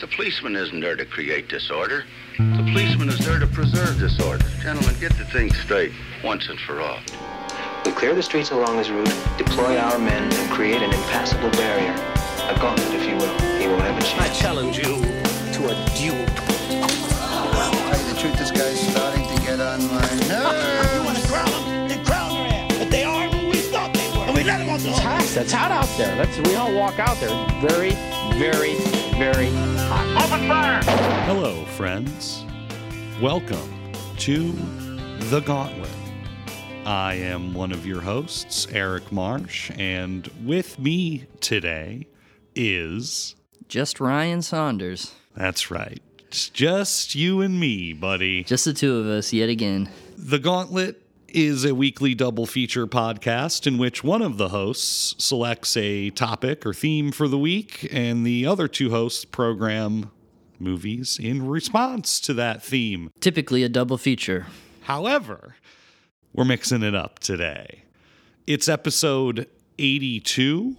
The policeman isn't there to create disorder. The policeman is there to preserve disorder. Gentlemen, get the thing straight once and for all. We clear the streets along this route, deploy our men, and create an impassable barrier. A gauntlet, if you will. He will have a I chance. I challenge you to a duel. tell you the truth, this guy's starting to get on my nerves. You want to crown them? Then crown their ass. But they aren't who we thought they were. And we let them off the hook. hot. It's hot out there. Let's we all walk out there. Very, very, very hot. Hello, friends. Welcome to The Gauntlet. I am one of your hosts, Eric Marsh, and with me today is. Just Ryan Saunders. That's right. It's just you and me, buddy. Just the two of us yet again. The Gauntlet is a weekly double feature podcast in which one of the hosts selects a topic or theme for the week, and the other two hosts program movies in response to that theme. Typically a double feature. However, we're mixing it up today. It's episode 82,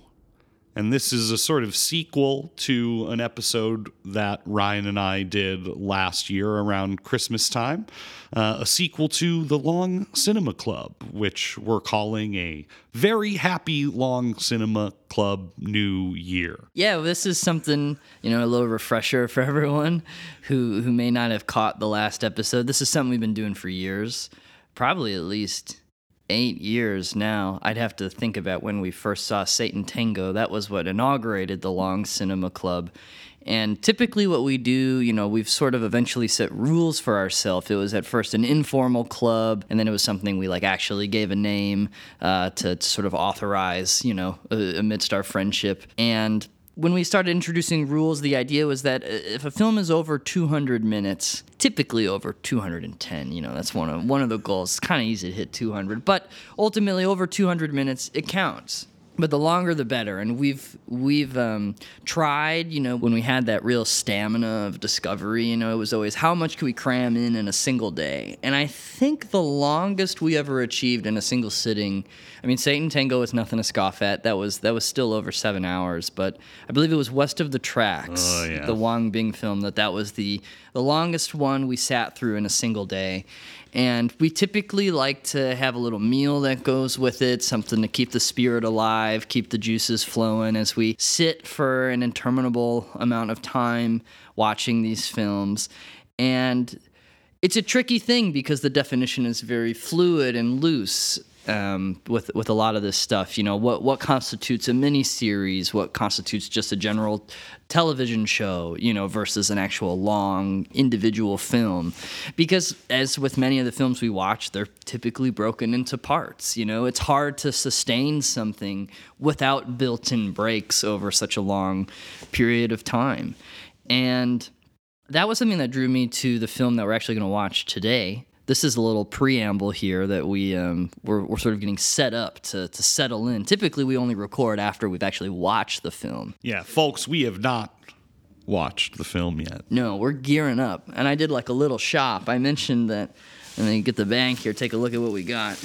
and this is a sort of sequel to an episode that Ryan and I did last year around Christmas time. Uh, a sequel to The Long Cinema Club, which we're calling a very happy Long Cinema Club New Year. Yeah, well, this is something, you know, a little refresher for everyone who who may not have caught the last episode. This is something we've been doing for years. Probably at least eight years now. I'd have to think about when we first saw Satan Tango. That was what inaugurated the Long Cinema Club. And typically, what we do, you know, we've sort of eventually set rules for ourselves. It was at first an informal club, and then it was something we like actually gave a name uh, to, to sort of authorize, you know, amidst our friendship. And when we started introducing rules, the idea was that uh, if a film is over 200 minutes, typically over 210, you know, that's one of one of the goals. It's kind of easy to hit 200, but ultimately over 200 minutes, it counts. But the longer the better, and we've we've um, tried. You know, when we had that real stamina of discovery, you know, it was always how much can we cram in in a single day. And I think the longest we ever achieved in a single sitting, I mean, Satan Tango is nothing to scoff at. That was that was still over seven hours, but I believe it was West of the Tracks, Oh, yeah. the Wang Bing film. That that was the the longest one we sat through in a single day. And we typically like to have a little meal that goes with it, something to keep the spirit alive, keep the juices flowing as we sit for an interminable amount of time watching these films. And it's a tricky thing because the definition is very fluid and loose um, with with a lot of this stuff. You know, what what constitutes a mini series? What constitutes just a general television show? You know, versus an actual long individual film. Because as with many of the films we watch, they're typically broken into parts. You know, it's hard to sustain something without built-in breaks over such a long period of time, and that was something that drew me to the film that we're actually going to watch today. This is a little preamble here that we um, we're, we're sort of getting set up to, to settle in. Typically, we only record after we've actually watched the film. Yeah, folks, we have not watched the film yet. No, we're gearing up, and I did like a little shop. I mentioned that, and then you get the bank here. Take a look at what we got.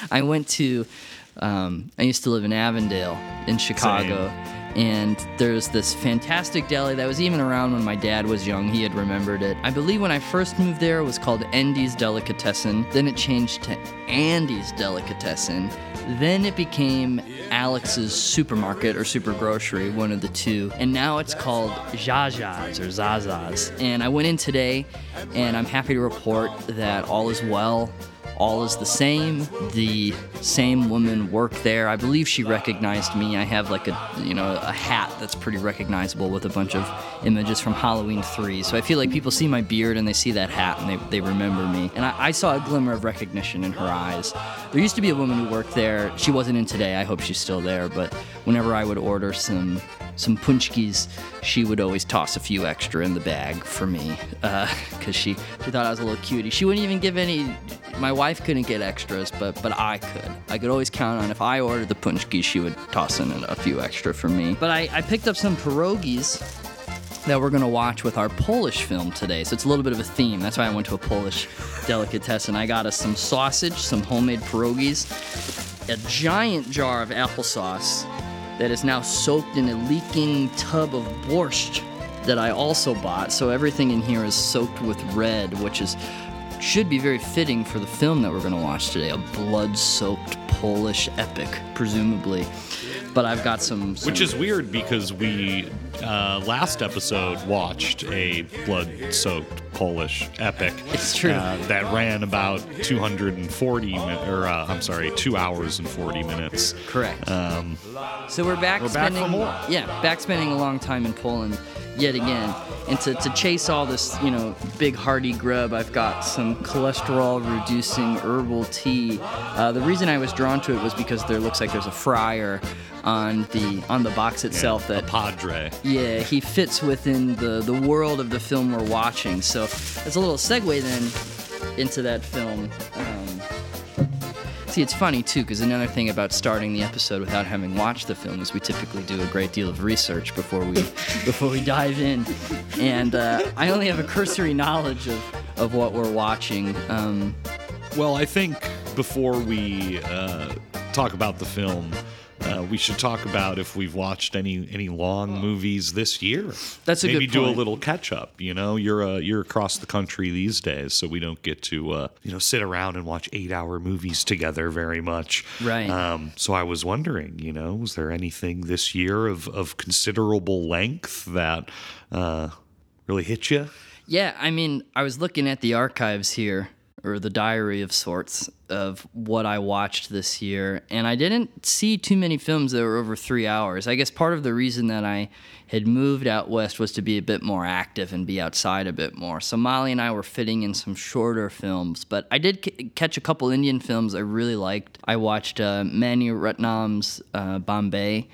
I went to. Um, I used to live in Avondale in Chicago, and there's this fantastic deli that was even around when my dad was young. He had remembered it. I believe when I first moved there, it was called Andy's Delicatessen. Then it changed to Andy's Delicatessen. Then it became Alex's Supermarket or Super Grocery, one of the two. And now it's called Jaja's or Zaza's. And I went in today, and I'm happy to report that all is well all is the same. The same woman worked there. I believe she recognized me. I have like a you know a hat that's pretty recognizable with a bunch of images from Halloween 3. So I feel like people see my beard and they see that hat and they, they remember me. And I, I saw a glimmer of recognition in her eyes. There used to be a woman who worked there. She wasn't in today. I hope she's still there. But whenever I would order some some punchkis, she would always toss a few extra in the bag for me uh, because she, she thought I was a little cutie. She wouldn't even give any. My wife couldn't get extras, but but I could. I could always count on if I ordered the punchkis, she would toss in a few extra for me. But I, I picked up some pierogies that we're gonna watch with our Polish film today. So it's a little bit of a theme. That's why I went to a Polish delicatessen. I got us some sausage, some homemade pierogies, a giant jar of applesauce, that is now soaked in a leaking tub of borscht that I also bought. So everything in here is soaked with red, which is should be very fitting for the film that we're going to watch today, a blood-soaked Polish epic, presumably. But I've got some, some Which is weird because we uh, last episode watched a blood-soaked Polish epic. It's true. uh, that ran about 240 mi- or uh, I'm sorry, two hours and 40 minutes. correct. Um, So we're back We're back spending for more. yeah, back spending a long time in Poland yet again. And to, to chase all this, you know, big hearty grub, I've got some cholesterol reducing herbal tea. Uh, the reason I was drawn to it was because there looks like there's a friar on the on the box itself a that Padre. Yeah, he fits within the, the world of the film we're watching. So it's a little segue then into that film. Um, see, it's funny too, because another thing about starting the episode without having watched the film is we typically do a great deal of research before we before we dive in, and uh, I only have a cursory knowledge of, of what we're watching. Um, Well, I think before we uh, talk about the film, uh, we should talk about if we've watched any any long movies this year. That's a good point. Maybe do a little catch up. You know, you're uh, you're across the country these days, so we don't get to uh, you know sit around and watch eight hour movies together very much. Right. Um, so I was wondering, you know, was there anything this year of of considerable length that uh, really hit you? Yeah, I mean, I was looking at the archives here, or the diary of sorts, of what I watched this year, and I didn't see too many films that were over three hours. I guess part of the reason that I had moved out west was to be a bit more active and be outside a bit more. So Molly and I were fitting in some shorter films, but I did c- catch a couple Indian films I really liked. I watched uh, Mani Ratnam's uh, Bombay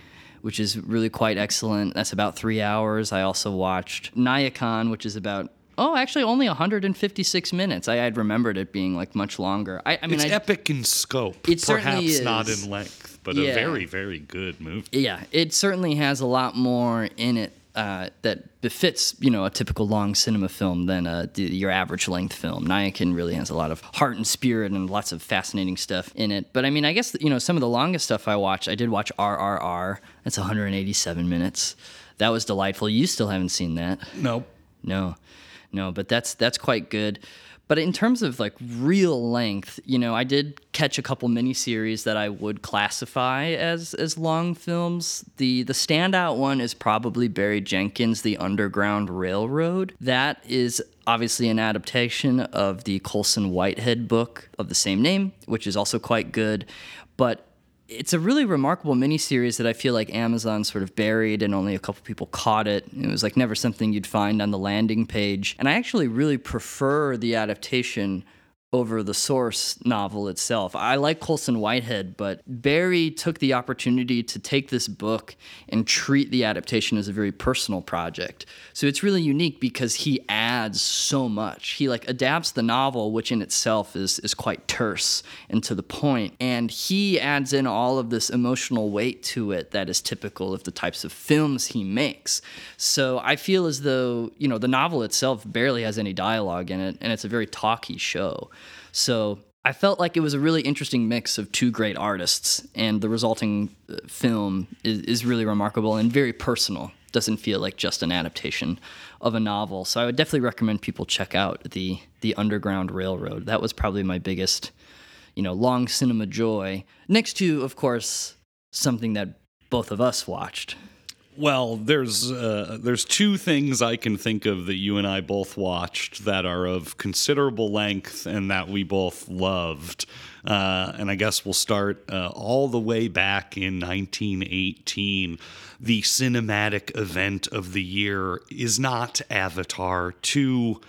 which is really quite excellent. That's about three hours. I also watched Nayakan, which is about oh, actually only 156 minutes. I had remembered it being like much longer. I, I mean, it's I, epic in scope, It certainly perhaps not in length, but Yeah. a very very good movie. yeah, it certainly has a lot more in it uh, that befits you know a typical long cinema film than uh, the, your average length film. Nayakan really has a lot of heart and spirit and lots of fascinating stuff in it. But I mean, I guess you know some of the longest stuff I watched. I did watch RRR. That's 187 minutes. That was delightful. You still haven't seen that. Nope. No, no, but that's that's quite good. But in terms of like real length, you know, I did catch a couple miniseries that I would classify as as long films. The the standout one is probably Barry Jenkins' The Underground Railroad. That is obviously an adaptation of the Colson Whitehead book of the same name, which is also quite good. But it's a really remarkable miniseries that I feel like Amazon sort of buried and only a couple people caught it. It was like never something you'd find on the landing page. And I actually really prefer the adaptation over the source novel itself. I like Colson Whitehead, but Barry took the opportunity to take this book and treat the adaptation as a very personal project. So it's really unique because he adds so much. He like adapts the novel, which in itself is is quite terse and to the point, and he adds in all of this emotional weight to it that is typical of the types of films he makes. So I feel as though, you know, the novel itself barely has any dialogue in it and it's a very talky show. So I felt like it was a really interesting mix of two great artists, and the resulting uh, film is, is really remarkable and very personal. Doesn't feel like just an adaptation of a novel. So I would definitely recommend people check out the the Underground Railroad. That was probably my biggest, you know, long cinema joy. Next to, of course, something that both of us watched. Well, there's uh, there's two things I can think of that you and I both watched that are of considerable length and that we both loved. Uh, and I guess we'll start uh, all the way back in 1918. The cinematic event of the year is not Avatar 2,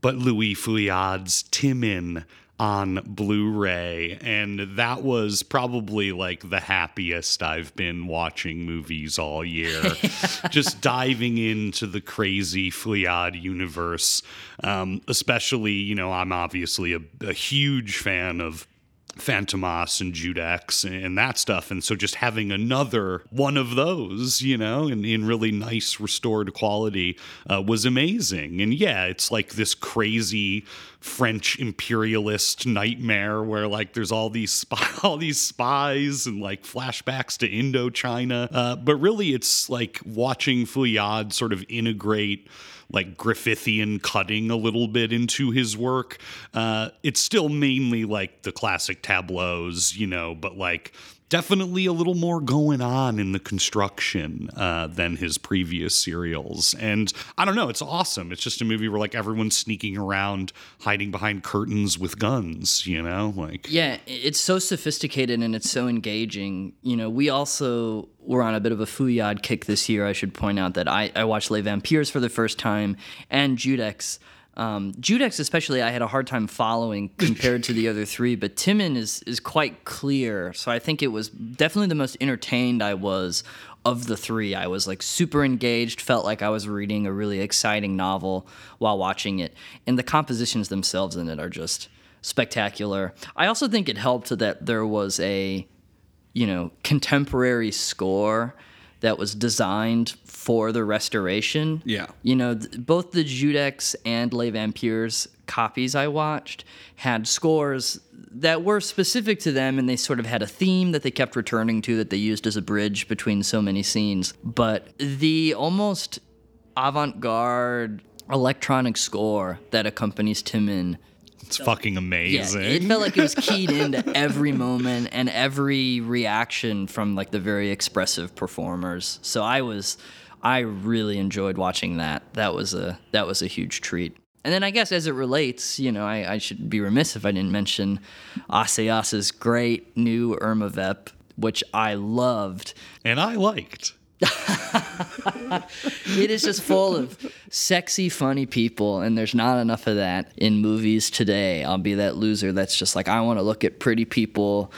but Louis Feuillade's Timon on Blu-ray and that was probably like the happiest I've been watching movies all year. Just diving into the crazy Feuillade universe um, especially you know I'm obviously a, a huge fan of Fantômas and Judex and that stuff. And so just having another one of those, you know, in, in really nice restored quality uh, was amazing. And yeah, it's like this crazy French imperialist nightmare where like there's all these spy, all these spies and like flashbacks to Indochina. Uh, but really, it's like watching Feuillade sort of integrate like Griffithian cutting a little bit into his work. Uh, it's still mainly like the classic tableaus, you know, but like definitely a little more going on in the construction uh, than his previous serials. And I don't know, it's awesome. It's just a movie where like everyone's sneaking around, hiding behind curtains with guns, you know? Like Yeah, it's so sophisticated and it's so engaging. You know, we also were on a bit of a Feuillade kick this year. I should point out that I, I watched Les Vampires for the first time and Judex. Um, Judex, especially, I had a hard time following compared to the other three, but Tih Minh is is quite clear. So I think it was definitely the most entertained I was of the three. I was like super engaged, felt like I was reading a really exciting novel while watching it, and the compositions themselves in it are just spectacular. I also think it helped that there was a you know contemporary score that was designed for the restoration. Yeah. You know, th- both the Judex and Les Vampires copies I watched had scores that were specific to them and they sort of had a theme that they kept returning to that they used as a bridge between so many scenes. But the almost avant garde electronic score that accompanies Tih Minh it's fucking amazing. yeah, it felt like it was keyed into every moment and every reaction from like the very expressive performers. So I was, I really enjoyed watching that. That was a that was a huge treat. And then I guess as it relates, you know, I, I should be remiss if I didn't mention Assayas's great new Irma Vep, which I loved. and I liked. It is just full of sexy, funny people, and there's not enough of that in movies today. I'll be that loser that's just like, I want to look at pretty people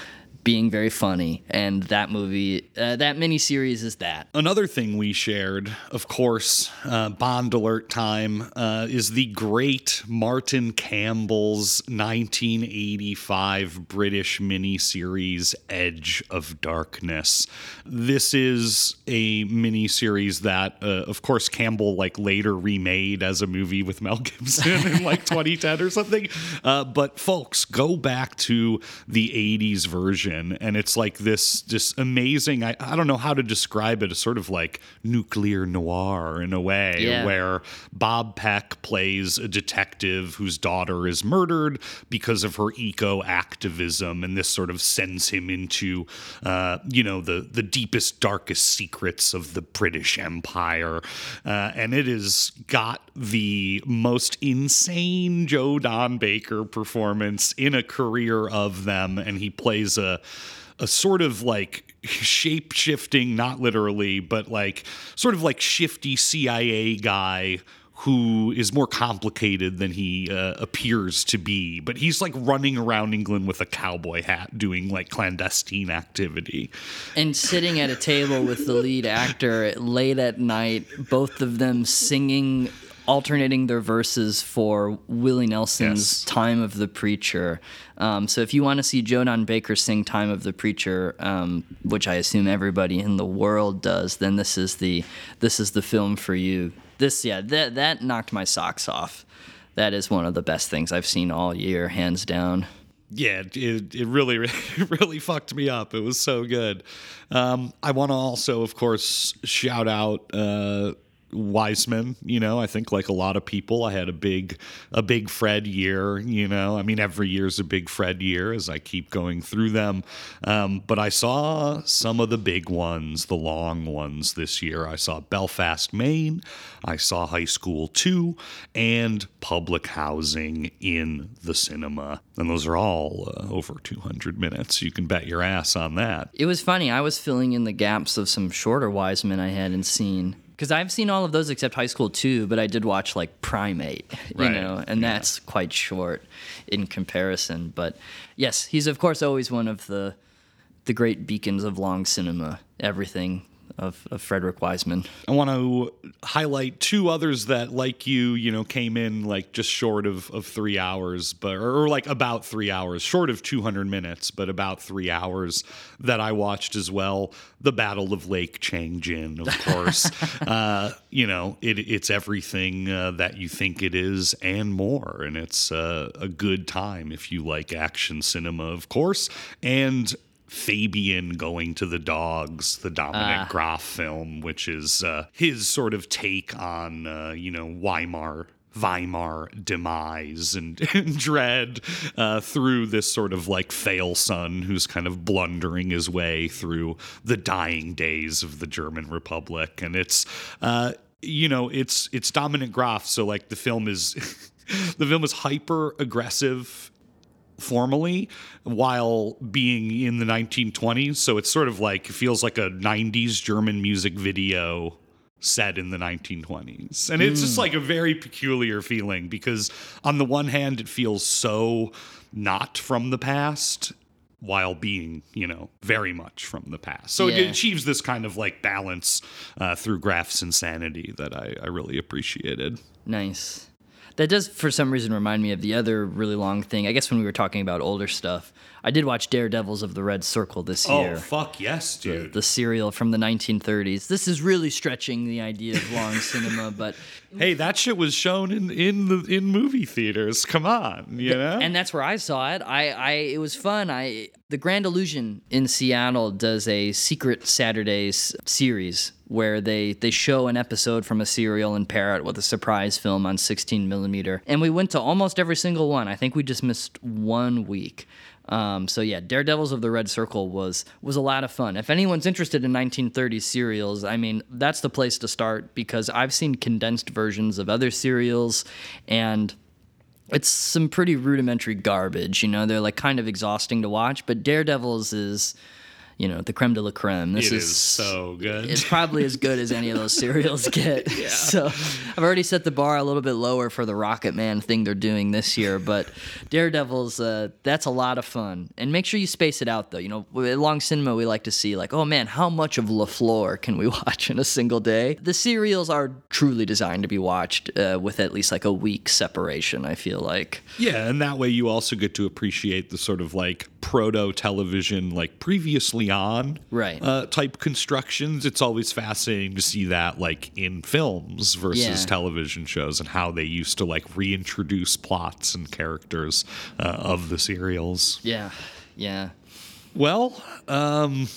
being very funny, and that movie, uh, that miniseries is that. Another thing we shared, of course, uh, Bond alert time, uh, is the great Martin Campbell's 1985 British miniseries Edge of Darkness. This is a miniseries that, uh, of course, Campbell like later remade as a movie with Mel Gibson in like 2010 or something. Uh, but folks, go back to the 80s version, and it's like this just amazing. I, I don't know how to describe it. A sort of like nuclear noir in a way, Yeah. where Bob Peck plays a detective whose daughter is murdered because of her eco activism, and this sort of sends him into, uh, you know, the the deepest, darkest secrets of the British Empire, uh, and it has got the most insane Joe Don Baker performance in a career of them, and he plays a a sort of like shape shifting, not literally, but like sort of like shifty CIA guy who is more complicated than he uh, appears to be. But he's like running around England with a cowboy hat doing like clandestine activity. And sitting at a table with the lead actor late at night, both of them singing, alternating their verses for Willie Nelson's Yes. Time of the Preacher. Um, so if you want to see Joe Don Baker sing Time of the Preacher, um, which I assume everybody in the world does, then this is the this is the film for you. This yeah, that that knocked my socks off. That is one of the best things I've seen all year, hands down. yeah, it, it really, it really fucked me up. It was so good. Um, I want to also, of course, shout out uh, Wiseman. You know, I think like a lot of people, I had a big, a big Fred year. You know, I mean, every year's a big Fred year as I keep going through them. Um, but I saw some of the big ones, the long ones this year. I saw Belfast, Maine. I saw High School 2 and Public Housing in the cinema. And those are all uh, over 200 minutes. You can bet your ass on that. It was funny. I was filling in the gaps of some shorter Wiseman I hadn't seen. Because I've seen all of those except High School 2, but I did watch like Primate, you Right, know, and yeah. that's quite short in comparison. But yes, he's of course always one of the the great beacons of long cinema. Everything of, of Frederick Wiseman. I want to highlight two others that, like you, you know, came in like just short of, of three hours, but or like about three hours, short of 200 minutes, but about three hours that I watched as well. The Battle of Lake Changjin, of course. uh, you know, it, it's everything uh, that you think it is and more, and it's uh, a good time if you like action cinema, of course, and Fabian going to the dogs, the Dominik Graf film, which is uh, his sort of take on, uh, you know, Weimar. Weimar demise and, and dread uh, through this sort of like fail son who's kind of blundering his way through the dying days of the German Republic, and it's uh, you know it's it's Dominik Graf, so like the film is the film is hyper aggressive formally while being in the 1920s. So it's sort of like, feels like a 90s German music video set in the 1920s. And it's just like a very peculiar feeling because, on the one hand, it feels so not from the past. While being, you know, very much from the past. So it achieves this kind of like balance uh, through Graf's insanity that I, I really appreciated. Nice. That does, for some reason, remind me of the other really long thing. I guess when we were talking about older stuff, I did watch Daredevils of the Red Circle this oh, year. Oh, fuck yes, dude. the serial from the 1930s. This is really stretching the idea of long cinema, but Hey, that shit was shown in in the in movie theaters. Come on, you know. and that's where I saw it. I, I it was fun. I the Grand Illusion in Seattle does a Secret Saturdays series where they they show an episode from a serial and pair it with a surprise film on 16 millimeter. And we went to almost every single one. I think we just missed one week. Um, so yeah, Daredevils of the Red Circle was was a lot of fun. If anyone's interested in 1930s serials, I mean that's the place to start because I've seen condensed versions of other serials, and it's some pretty rudimentary garbage. You know, they're like kind of exhausting to watch. But Daredevils is, you know, the creme de la creme. This It is, is so good. It's probably as good as any of those cereals get. So I've already set the bar a little bit lower for the Rocket Man thing they're doing this year. But Daredevils, uh, that's a lot of fun. And make sure you space it out though. You know, at long cinema we like to see like, oh man, how much of LaFleur can we watch in a single day? The serials are truly designed to be watched uh, with at least like a week separation. I feel like. Yeah, and that way you also get to appreciate the sort of like proto television, like previously on Right. uh, type constructions. It's always fascinating to see that like in films versus Yeah. television shows and how they used to like reintroduce plots and characters uh, of the serials. Yeah. Yeah. Well, um,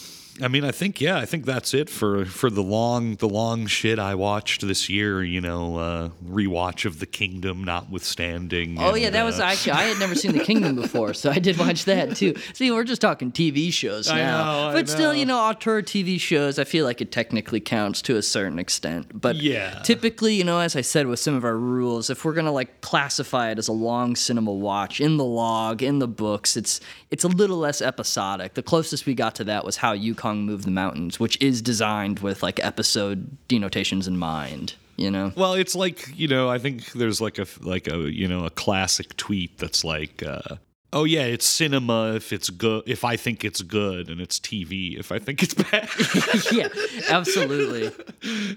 I mean, I think yeah, I think that's it for for the long the long shit I watched this year. You know, uh, rewatch of The Kingdom, notwithstanding. Oh yeah, and, that was uh, actually I had never seen The Kingdom before, so I did watch that too. See, we're just talking TV shows now, know, but still, you know, auteur TV shows. I feel like it technically counts to a certain extent, but Yeah. typically, you know, as I said with some of our rules, if we're gonna like classify it as a long cinema watch in the log in the books, it's it's a little less episodic. The closest we got to that was How Yukong Moved the Mountains, which is designed with like episode denotations in mind. You know. Well, it's like you know, I think there's like a like a you know a classic tweet that's like, uh, "Oh yeah, it's cinema if it's good. If I think it's good, and it's TV if I think it's bad." yeah, absolutely.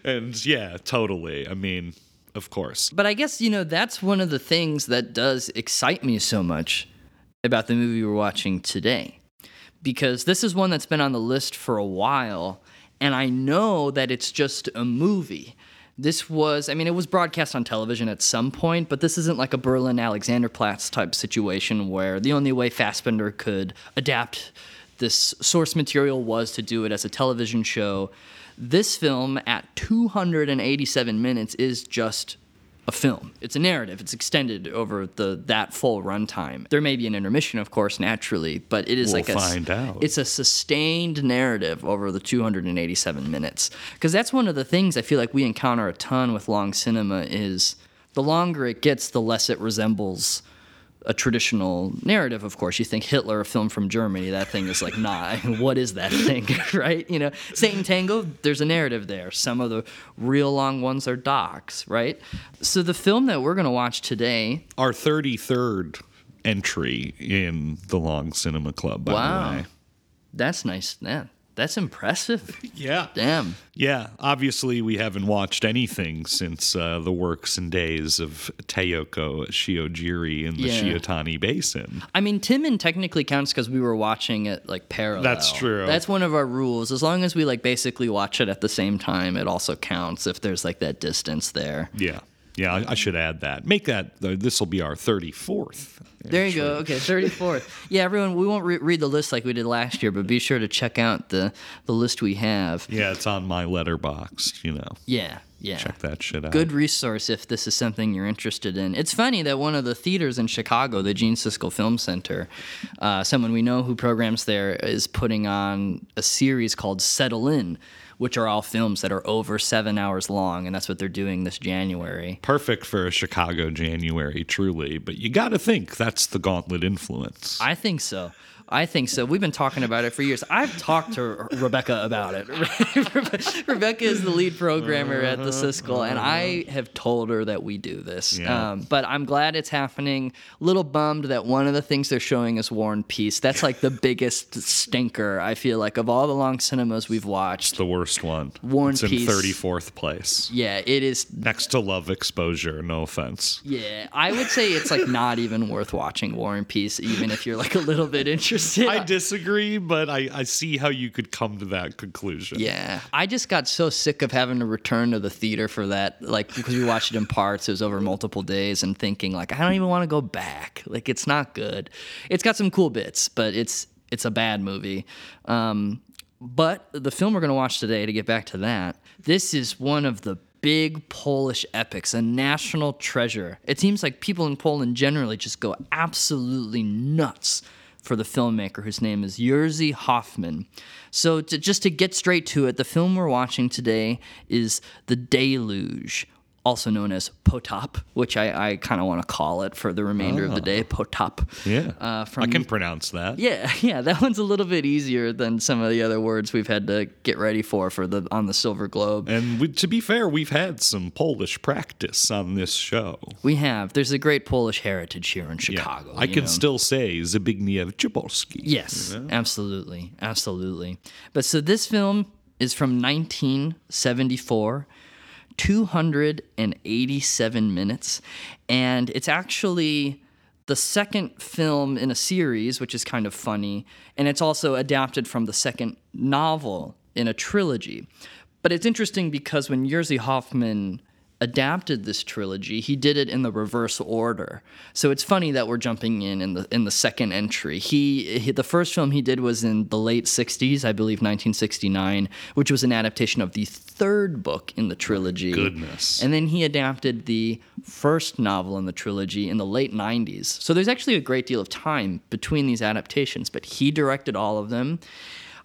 and yeah, totally. I mean, of course. But I guess, you know, that's one of the things that does excite me so much about the movie we're watching today. Because this is one that's been on the list for a while, and I know that it's just a movie. This was, I mean, it was broadcast on television at some point, but this isn't like a Berlin Alexanderplatz type situation where the only way Fassbinder could adapt this source material was to do it as a television show. This film, at 287 minutes, is just a film. It's a narrative. It's extended over the that full runtime. There may be an intermission, of course, naturally, but it is We'll like a find out. it's a sustained narrative over the 287 minutes. Because that's one of the things I feel like we encounter a ton with long cinema is the longer it gets, the less it resembles a traditional narrative, of course. You think Hitler, a film from Germany, that thing is like, nah, what is that thing, right? You know, Satan Tango, there's a narrative there. Some of the real long ones are docs, right? So the film that we're going to watch today, Our 33rd entry in the Long Cinema Club, by Wow. the way. that's nice. Yeah, That's impressive. Yeah. Damn. Yeah, obviously we haven't watched anything since uh, the works and days of Tayoko Shiojiri in the Yeah. Shiotani Basin. I mean, Tih Minh technically counts because we were watching it like parallel. That's true. That's one of our rules. As long as we like basically watch it at the same time, it also counts if there's like that distance there. Yeah, yeah, I, I should add that. Make that. This will be our thirty-fourth. There you go. Okay, 34th. Yeah, everyone, we won't re- read the list like we did last year, but be sure to check out the the list we have. Yeah, it's on my Letterboxd. You know, Yeah, yeah. check that shit out. Good resource if this is something you're interested in. It's funny that one of the theaters in Chicago, the Gene Siskel Film Center, uh, someone we know who programs there is putting on a series called Settle In, which are all films that are over seven hours long, and that's what they're doing this January. Perfect for a Chicago January, truly. But you got to think that's the Gauntlet influence. I think so. I think so. We've been talking about it for years. I've talked to Rebecca about it. Rebecca is the lead programmer at the Siskel, and I have told her that we do this. Yeah. Um, but I'm glad it's happening. Little bummed that one of the things they're showing is War and Peace. That's like the biggest stinker, I feel like, of all the long cinemas we've watched. It's the worst one. War and it's in Peace. thirty-fourth place, Yeah, it is. next to Love Exposure. No offense. Yeah, I would say it's like not even worth watching War and Peace, even if you're like a little bit interested. I disagree, but I, I see how you could come to that conclusion. Yeah, I just got so sick of having to return to the theater for that, like because we watched it in parts. It was over multiple days, and thinking like I don't even want to go back. Like it's not good. It's got some cool bits, but it's it's a bad movie. Um, but the film we're gonna watch today, to get back to that, this is one of the big Polish epics, a national treasure. It seems like people in Poland generally just go absolutely nuts for the filmmaker whose name is Jerzy Hoffman. So, to, just to get straight to it, the film we're watching today is The Deluge, also known as Potop, which I, I kind of want to call it for the remainder of the day. Potop. Yeah. Uh, from I can pronounce that. yeah, yeah, that one's a little bit easier than some of the other words we've had to get ready for for the on the Silver Globe. And we, to be fair, we've had some Polish practice on this show. We have. There's a great Polish heritage here in Yeah. Chicago. I can know? still say Zbigniew Jabolski. Yes, absolutely, absolutely. But so this film is from 1974, 287 minutes, and it's actually the second film in a series, which is kind of funny, and it's also adapted from the second novel in a trilogy. But it's interesting because when Jerzy Hoffman adapted this trilogy, he did it in the reverse order. So it's funny that we're jumping in in the in the second entry. He, he the first film he did was in the late 60s, I believe 1969, which was an adaptation of the third book in the trilogy. Goodness. And then he adapted the first novel in the trilogy in the late 90s. So there's actually a great deal of time between these adaptations, but he directed all of them.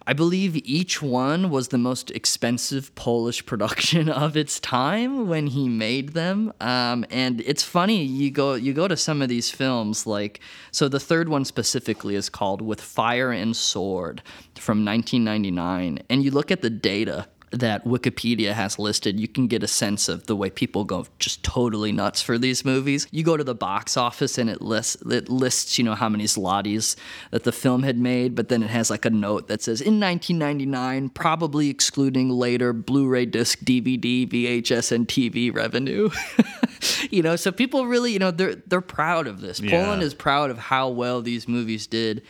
I believe each one was the most expensive Polish production of its time when he made them. Um, and it's funny you go you go to some of these films like so the third one specifically is called With Fire and Sword from 1999, and you look at the data that Wikipedia has listed, you can get a sense of the way people go just totally nuts for these movies. You go to the box office and it lists it lists, you know, how many zlotys that the film had made, but then it has like a note that says in 1999, probably excluding later Blu-ray disc, DVD, VHS, and TV revenue. you know, so people really, you know, they're they're proud of this. Yeah. Poland is proud of how well these movies did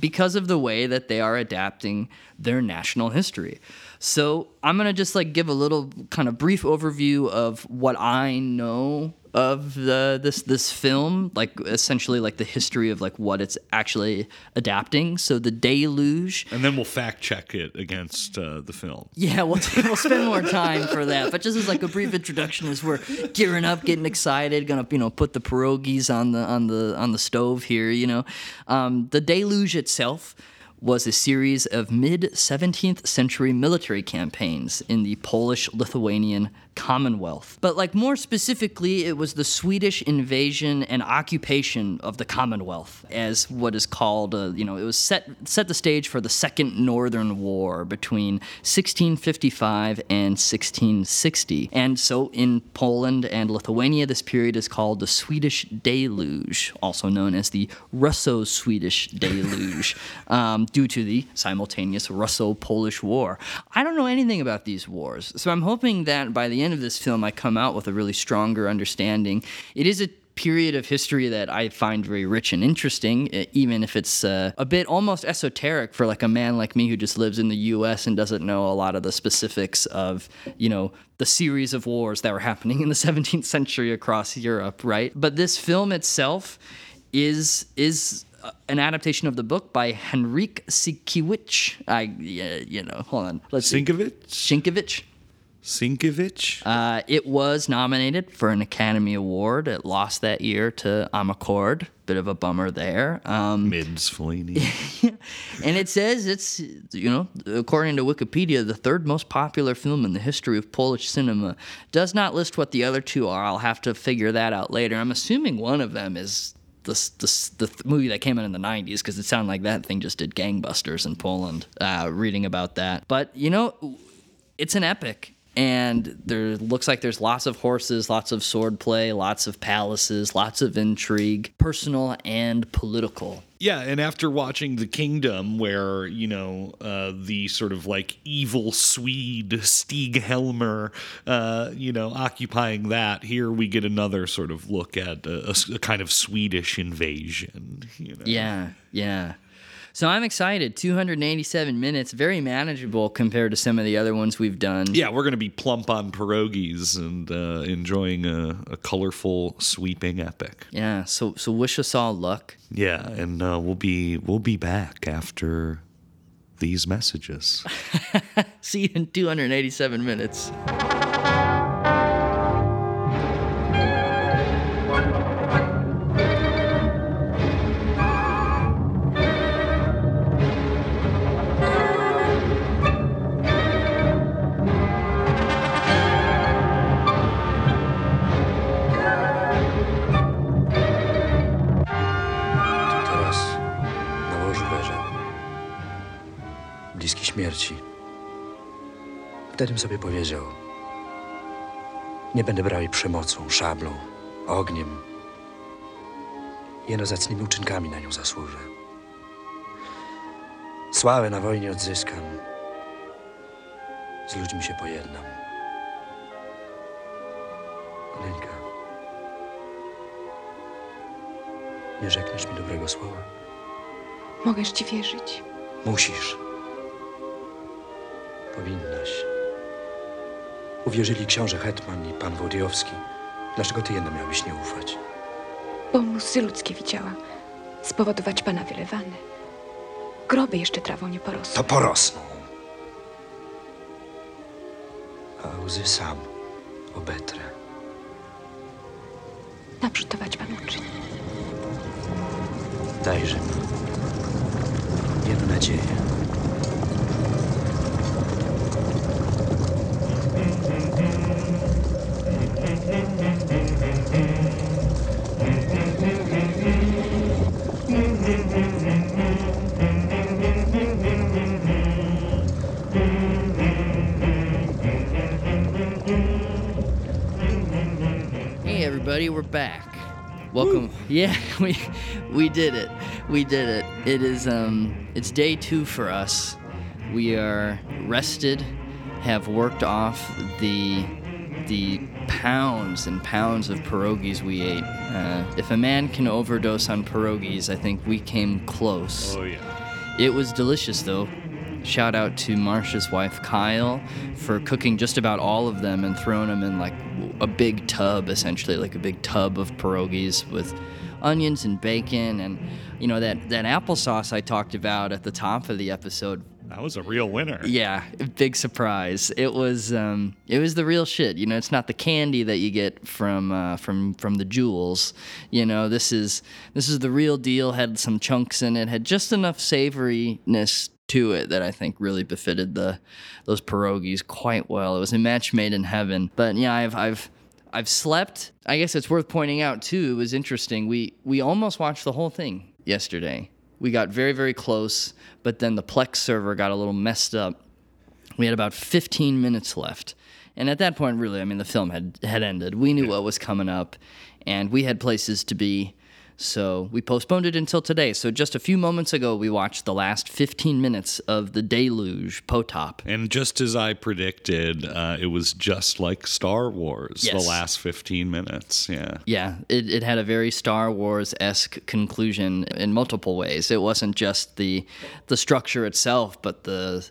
because of the way that they are adapting their national history. So I'm gonna just like give a little kind of brief overview of what I know of the this this film, like essentially like the history of like what it's actually adapting. So the Deluge. And then we'll fact check it against uh, the film. Yeah, we'll, we'll spend more time for that. But just as like a brief introduction, as we're gearing up, getting excited, gonna you know put the pierogies on the on the on the stove here. You know, um, the Deluge itself was a series of mid 17th century military campaigns in the Polish Lithuanian Commonwealth. But like more specifically, it was the Swedish invasion and occupation of the Commonwealth as what is called, uh, you know, it was set set the stage for the Second Northern War between 1655 and 1660. And so in Poland and Lithuania, this period is called the Swedish Deluge, also known as the Russo-Swedish Deluge, um, due to the simultaneous Russo-Polish War. I don't know anything about these wars, so I'm hoping that by the end of this film, I come out with a really stronger understanding. It is a period of history that I find very rich and interesting, even if it's uh, a bit almost esoteric for like a man like me who just lives in the U.S. and doesn't know a lot of the specifics of you know the series of wars that were happening in the 17th century across Europe, right? But this film itself is is an adaptation of the book by Henryk Sienkiewicz. I yeah, you know, hold on, let's see. Sinkovich? Sienkiewicz. Sinkovich? Uh, it was nominated for an Academy Award. It lost that year to Amarcord. Bit of a bummer there. Um, Mids Fellini. and it says it's, you know, according to Wikipedia, the third most popular film in the history of Polish cinema. Does not list what the other two are. I'll have to figure that out later. I'm assuming one of them is the, the, the th- movie that came out in the 90s because it sounded like that thing just did gangbusters in Poland, uh, reading about that. But, you know, it's an epic and there looks like there's lots of horses, lots of swordplay, lots of palaces, lots of intrigue, personal and political. Yeah, and after watching The Kingdom, where, you know, uh, the sort of like evil Swede Stig Helmer, uh, you know, occupying that, here we get another sort of look at a, a- a kind of Swedish invasion. You know? Yeah, yeah. So I'm excited. 287 minutes, very manageable compared to some of the other ones we've done. Yeah, we're going to be plump on pierogies and uh, enjoying a, a colorful, sweeping epic. Yeah. So so wish us all luck. Yeah, and uh, we'll be we'll be back after these messages. See you in 287 minutes. Śmierci. Wtedy sobie powiedział: Nie będę brał jej przemocą, szablą, ogniem. Jeno zacnymi uczynkami na nią zasłużę. Sławę na wojnie odzyskam. Z ludźmi się pojednam. Leńka. Nie rzekniesz mi dobrego słowa? Mogę ci wierzyć. Musisz. Powinnaś. Uwierzyli książę Hetman i pan Wołodyjowski. Dlaczego ty jedna miałabyś nie ufać? Bo łzy ludzkie widziała. Spowodować pana wylewane. Groby jeszcze trawą nie porosły. To porosną. A łzy sam obetrę. Naprzytować pan uczyni. Dajże mi jedną nadzieję. Everybody, we're back. Welcome. Yeah, we we did it. We did it. It is um it's day 2 for us. We are rested, have worked off the the pounds and pounds of pierogies we ate. Uh, if a man can overdose on pierogies, I think we came close. Oh yeah. It was delicious though. Shout out to Marsha's wife Kyle for cooking just about all of them and throwing them in like a big tub, essentially like a big tub of pierogies with onions and bacon and you know that that applesauce I talked about at the top of the episode. That was a real winner. Yeah, big surprise. It was um, it was the real shit. You know, it's not the candy that you get from uh, from from the jewels. You know, this is this is the real deal. Had some chunks in it. Had just enough savoriness to it that I think really befitted the those pierogies quite well. It was a match made in heaven. But yeah, I've I've I've slept. I guess it's worth pointing out too. It was interesting. We we almost watched the whole thing yesterday. We got very very close, but then the Plex server got a little messed up. We had about 15 minutes left. And at that point, really, I mean, the film had, had ended. We knew what was coming up, and we had places to be. So we postponed it until today. So just a few moments ago, we watched the last 15 minutes of The Deluge Potop. And just as I predicted, uh, it was just like Star Wars, Yes. the last 15 minutes. Yeah. Yeah, it, it had a very Star Wars esque conclusion in multiple ways. It wasn't just the the structure itself, but the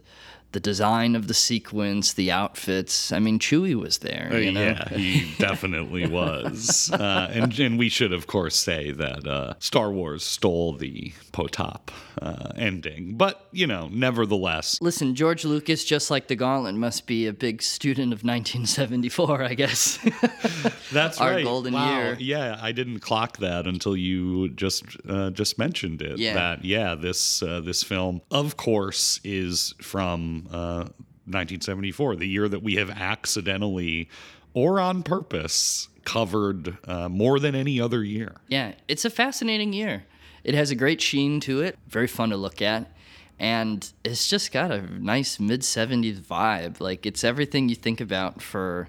the design of the sequence, the outfits. I mean, Chewie was there. You know? Yeah, he definitely was. Uh, and, and we should, of course, say that uh, Star Wars stole the Potop uh, ending. But, you know, nevertheless, Listen, George Lucas, just like the Gauntlet, must be a big student of 1974, I guess. that's Our right. golden Wow. year. Yeah, I didn't clock that until you just uh, just mentioned it. Yeah. That, yeah, this, uh, this film, of course, is from uh, 1974, the year that we have accidentally or on purpose covered uh, more than any other year. Yeah, it's a fascinating year. It has a great sheen to it, very fun to look at, and it's just got a nice mid 70s vibe. Like it's everything you think about for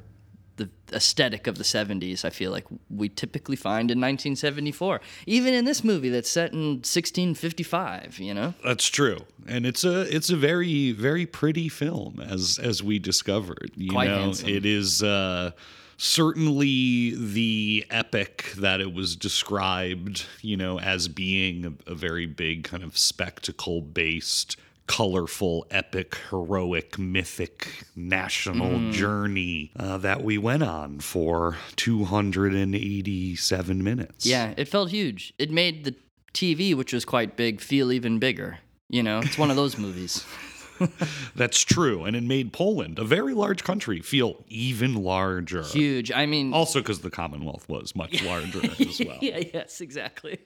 the aesthetic of the 70s, I feel like we typically find in 1974. Even in this movie that's set in 1655, you know? That's true, and it's a it's a very very pretty film as as we discovered. You Quite know, handsome. it is uh, certainly the epic that it was described. You know, as being a, a very big kind of spectacle based. Colorful, epic, heroic, mythic, national Mm. journey uh, that we went on for 287 minutes. Yeah, it felt huge. It made the TV, which was quite big, feel even bigger. You know, it's one of those movies. That's true. And it made Poland, a very large country, feel even larger. Huge. I mean, Also, because the Commonwealth was much larger as well. yeah, yes, exactly.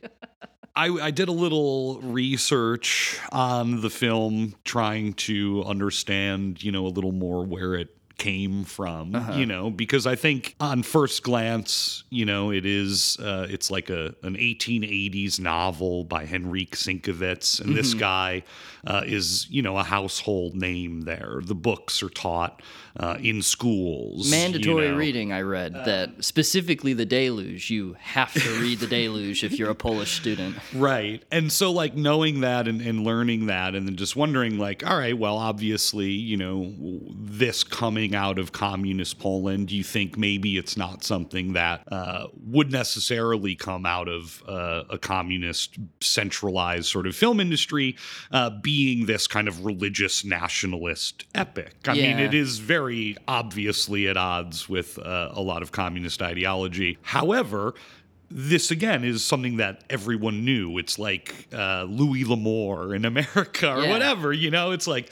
I, I did a little research on the film, trying to understand, you know, a little more where it came from, Uh-huh. you know, because I think on first glance, you know, it is uh, it's like a an 1880s novel by Henryk Sienkiewicz, and this Mhm. guy uh, is, you know, a household name there. The books are taught uh, in schools. you Mandatory know. reading, I read that specifically the Deluge. You have to read the Deluge if you're a Polish student. Right. And so, like, knowing that and, and learning that, and then just wondering, like, all right, well, obviously, you know, this coming out of communist Poland, do you think maybe it's not something that uh, would necessarily come out of uh, a communist centralized sort of film industry uh, being this kind of religious nationalist epic? I mean, it is very obviously at odds with uh, a lot of communist ideology. However, this again is something that everyone knew. It's like uh, Louis L'Amour in America or Yeah. whatever. You know, it's like,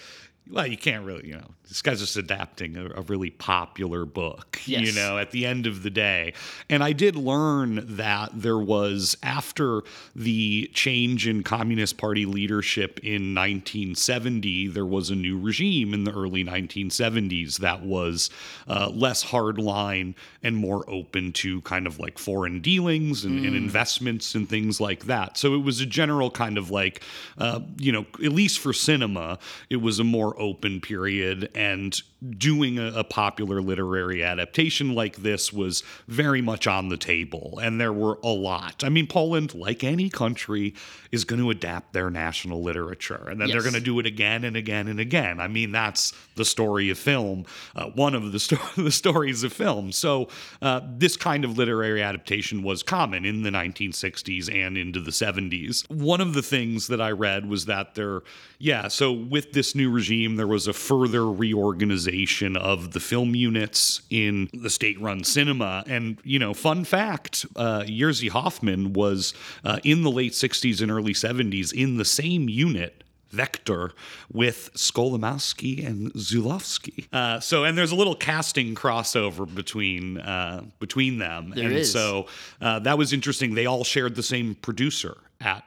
well, you can't really, you know, this guy's just adapting a, a really popular book, you know, at the end of the day. And I did learn that there was, after the change in Communist Party leadership in 1970, there was a new regime in the early 1970s that was uh, less hardline and more open to kind of like foreign dealings and, and Mm. investments and things like that. So it was a general kind of like, uh, you know, at least for cinema, it was a more open period. And doing a, a popular literary adaptation like this was very much on the table. And there were a lot. I mean, Poland, like any country, is going to adapt their national literature. And then they're going to do it again and again and again. I mean, that's the story of film, uh, one of the, sto- the stories of film. So, uh, this kind of literary adaptation was common in the 1960s and into the 70s. One of the things that I read was that there, yeah, so with this new regime, there was a further reorganization of the film units in the state run cinema. And, you know, fun fact uh, Jerzy Hoffman was uh, in the late 60s and early 70s in the same unit Vector with Skolimowski and Zulawski. Uh, so, and there's a little casting crossover between uh, between them, There and is. so uh, that was interesting. They all shared the same producer at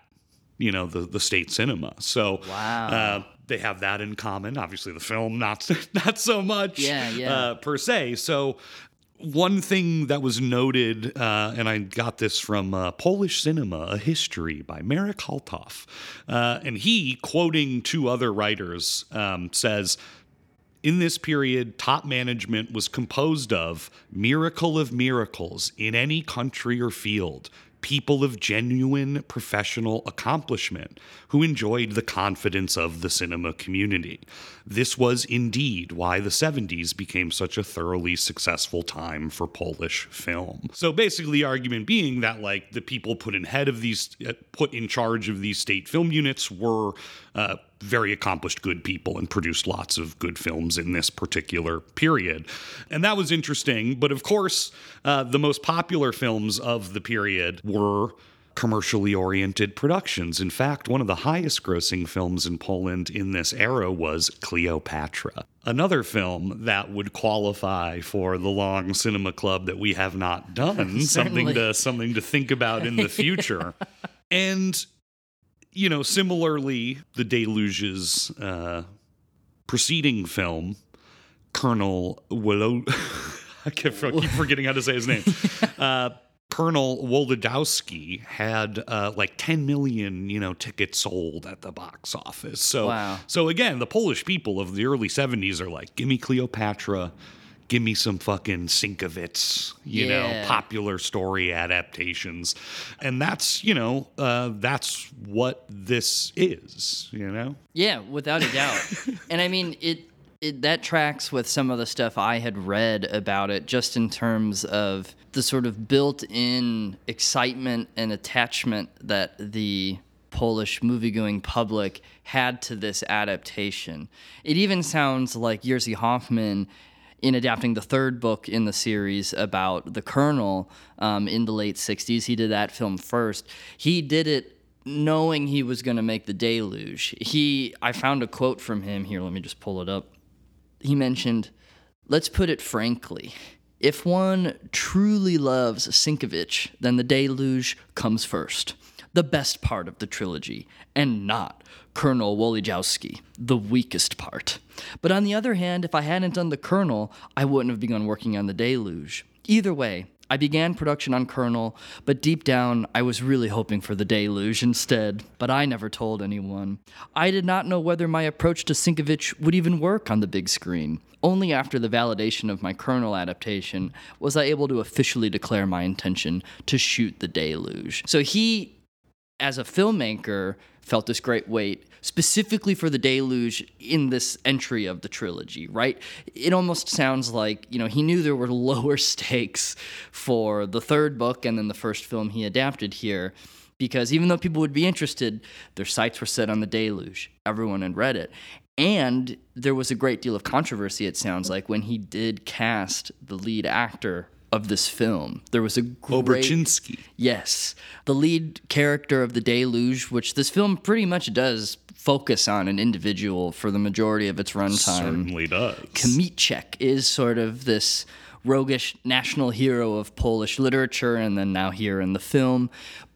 you know the the state cinema. So, Wow. They have that in common. Obviously, the film not not so much, Yeah, yeah. Uh, per se. So. One thing that was noted, uh, and I got this from uh, Polish Cinema, A History by Marek Haltof. Uh, and he, quoting two other writers, um, says, in this period, top management was composed of miracle of miracles in any country or field, people of genuine professional accomplishment who enjoyed the confidence of the cinema community. This was indeed why the 70s became such a thoroughly successful time for Polish film. So basically the argument being that like the people put in head of these uh, put in charge of these state film units were uh, very accomplished good people and produced lots of good films in this particular period. And that was interesting, but of course, uh, the most popular films of the period were commercially oriented productions. In fact, one of the highest grossing films in Poland in this era was Cleopatra. Another film that would qualify for the long cinema club that we have not done, something to something to think about in the future. and you know, similarly, the Deluge's uh, preceding film, Colonel Willow, I keep, forgetting how to say his name. Uh, Colonel Wolodyjowski had uh, like 10 million, you know, tickets sold at the box office. So, Wow. so again, the Polish people of the early 70s are like, give me Cleopatra, give me some fucking Sienkiewicz, you know, popular story adaptations. And that's, you know, uh, that's what this is, you know? Yeah, without a doubt. and I mean, it, it that tracks with some of the stuff I had read about it, just in terms of the sort of built-in excitement and attachment that the Polish movie-going public had to this adaptation. It even sounds like Jerzy Hoffman. In adapting the third book in the series about the Colonel um, in the late 60s, he did that film first. He did it knowing he was going to make the deluge. He I found a quote from him here, let me just pull it up. He mentioned, "Let's put it frankly, if one truly loves Sienkiewicz, then the deluge comes first. The best part of the trilogy, and not Colonel Wolodyjowski, the weakest part. But on the other hand, if I hadn't done the Colonel, I wouldn't have begun working on the deluge. Either way, I began production on Colonel, but deep down, I was really hoping for the deluge instead. But I never told anyone. I did not know whether my approach to Sienkiewicz would even work on the big screen. Only after the validation of my Colonel adaptation was I able to officially declare my intention to shoot the deluge. So he as a filmmaker, felt this great weight specifically for the deluge in this entry of the trilogy, right? It almost sounds like, you know, he knew there were lower stakes for the third book and then the first film he adapted here. Because even though people would be interested, their sights were set on the deluge. Everyone had read it. And there was a great deal of controversy, it sounds like, when he did cast the lead actor of this film. There was a great Olbrychski. Yes. The lead character of The Deluge, which this film pretty much does focus on an individual for the majority of its runtime. Certainly does. Kmicic is sort of this roguish national hero of Polish literature and then now here in the film.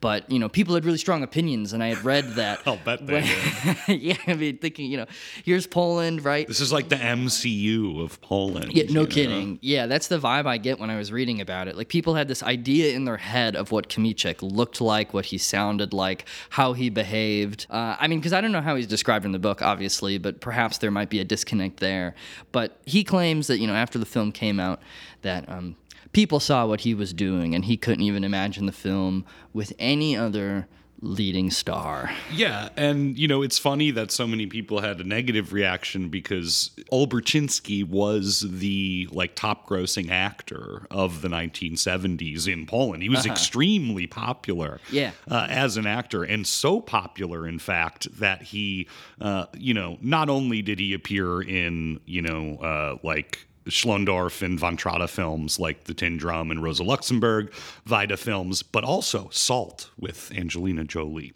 But, you know, people had really strong opinions, and I had read that. I'll bet they when- yeah, I mean, thinking, you know, here's Poland, right? This is like the MCU of Poland. Yeah, no you know? kidding. Yeah, that's the vibe I get when I was reading about it. Like people had this idea in their head of what Kmicic looked like, what he sounded like, how he behaved. Uh, I mean, because I don't know how he's described in the book, obviously, but perhaps there might be a disconnect there. But he claims that you know after the film came out that. Um, People saw what he was doing, and he couldn't even imagine the film with any other leading star. Yeah, and you know it's funny that so many people had a negative reaction because Olbrychski was the like top grossing actor of the 1970s in Poland. He was extremely popular Yeah. uh, as an actor and so popular in fact that he uh, you know not only did he appear in you know uh, like Schlöndorff and Von Trotta films like The Tin Drum and Rosa Luxemburg, Wajda films, but also Salt with Angelina Jolie.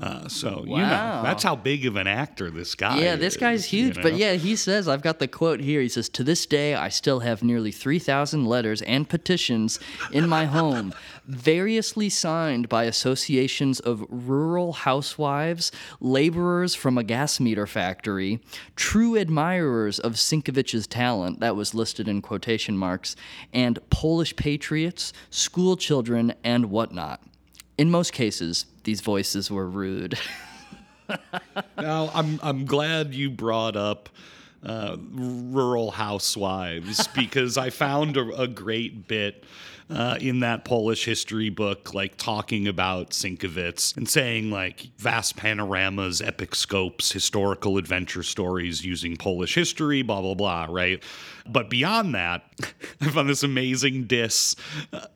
Uh, so, you know, that's how big of an actor this guy Yeah, this guy's is, you huge. But yeah, he says, I've got the quote here. He says, To this day, I still have nearly 3,000 letters and petitions in my home, variously signed by associations of rural housewives, laborers from a gas meter factory, true admirers of Sienkiewicz's talent, that was listed in quotation marks, and Polish patriots, school children, and whatnot. In most cases, these voices were rude. Now, I'm I'm glad you brought up uh, rural housewives because I found a, a great bit uh, in that Polish history book, like talking about Sienkiewicz and saying like vast panoramas, epic scopes, historical adventure stories using Polish history, blah blah blah, right? But beyond that, I found this amazing diss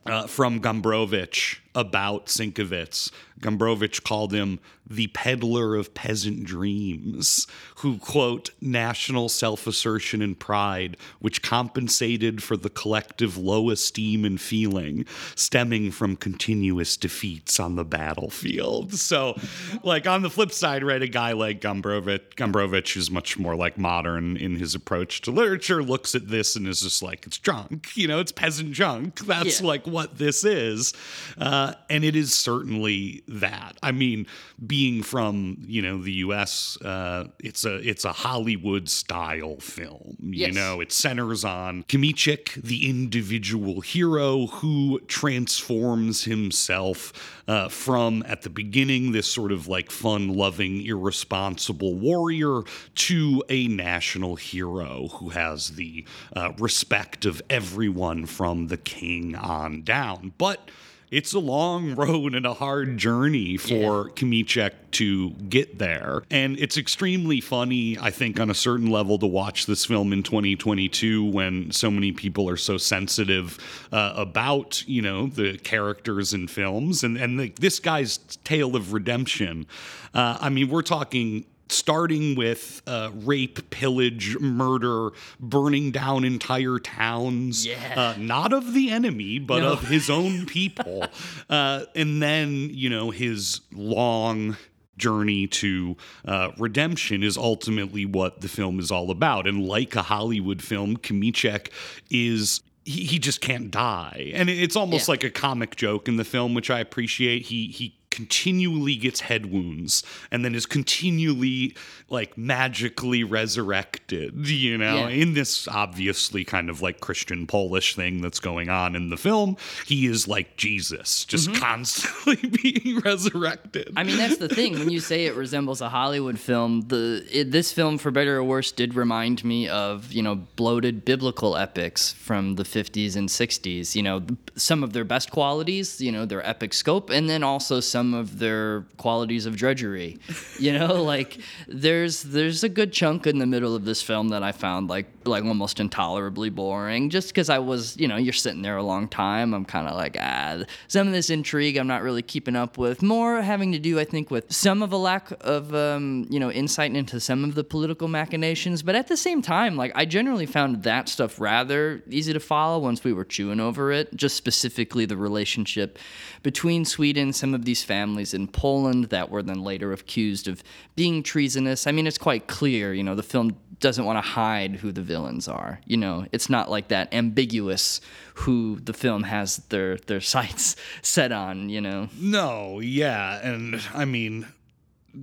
uh, from Gombrowicz about Sienkiewicz. Gombrowicz called him the peddler of peasant dreams, who, quote, national self assertion and pride, which compensated for the collective low esteem and feeling stemming from continuous defeats on the battlefield. So, like, on the flip side, right, a guy like Gombrowicz, Gombrowicz is much more like modern in his approach to literature, looks at this and is just like, it's junk, you know, it's peasant junk. That's Yeah. like what this is. Uh, and it is certainly that. I mean, being from you know the U.S., uh, it's a it's a Hollywood style film. You Yes. know, it centers on Kmicic, the individual hero who transforms himself uh, from at the beginning this sort of like fun-loving, irresponsible warrior to a national hero who has the uh, respect of everyone from the king on down. But it's a long road and a hard journey for Kmicic to get there. And it's extremely funny, I think, on a certain level to watch this film in 2022 when so many people are so sensitive uh, about, you know, the characters in films. And, and the, this guy's tale of redemption, uh, I mean, we're talking starting with uh, rape, pillage, murder, burning down entire towns. Yeah. Uh, not of the enemy, but No. of his own people. uh, and then, you know, his long journey to uh, redemption is ultimately what the film is all about. And like a Hollywood film, Kmicic is. He, he just can't die, and it's almost Yeah. like a comic joke in the film, which I appreciate. He he continually gets head wounds and then is continually like magically resurrected, you know, Yeah. in this obviously kind of like Christian Polish thing that's going on in the film. He is like Jesus, just constantly being resurrected. Mm-hmm. I mean, that's the thing. When you say it resembles a Hollywood film, the it, this film, for better or worse, did remind me of you know bloated biblical epics from the 50s and 60s. You know, some of their best qualities, you know, their epic scope, and then also some of their qualities of drudgery. You know, like there's there's a good chunk in the middle of this film that I found like like almost intolerably boring, just because I was you know you're sitting there a long time. I'm kind of like ah, some of this intrigue I'm not really keeping up with. More having to do, I think, with some of a lack of um, you know insight into some of the political machinations. But at the same time, like I generally found that stuff rather easy to follow once we were chewing over it. Just specifically the relationship between Sweden, some of these families in Poland that were then later accused of being treasonous. I mean, it's quite clear, you know, the film doesn't want to hide who the villains are. You know, it's not like that ambiguous who the film has their their sights set on, you know. No, yeah, and I mean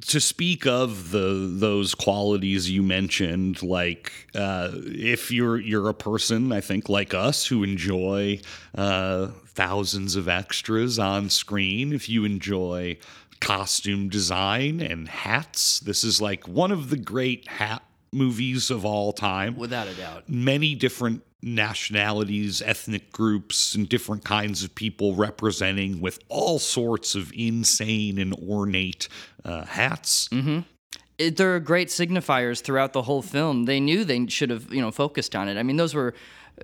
to speak of the those qualities you mentioned, like uh, if you're you're a person, I think like us who enjoy uh, thousands of extras on screen, if you enjoy costume design and hats, this is like one of the great hat movies of all time Without a doubt. many different nationalities, ethnic groups, and different kinds of people representing with all sorts of insane and ornate uh, hats. it, there are great signifiers throughout the whole film. They knew they should have, you know, focused on it. I mean, those were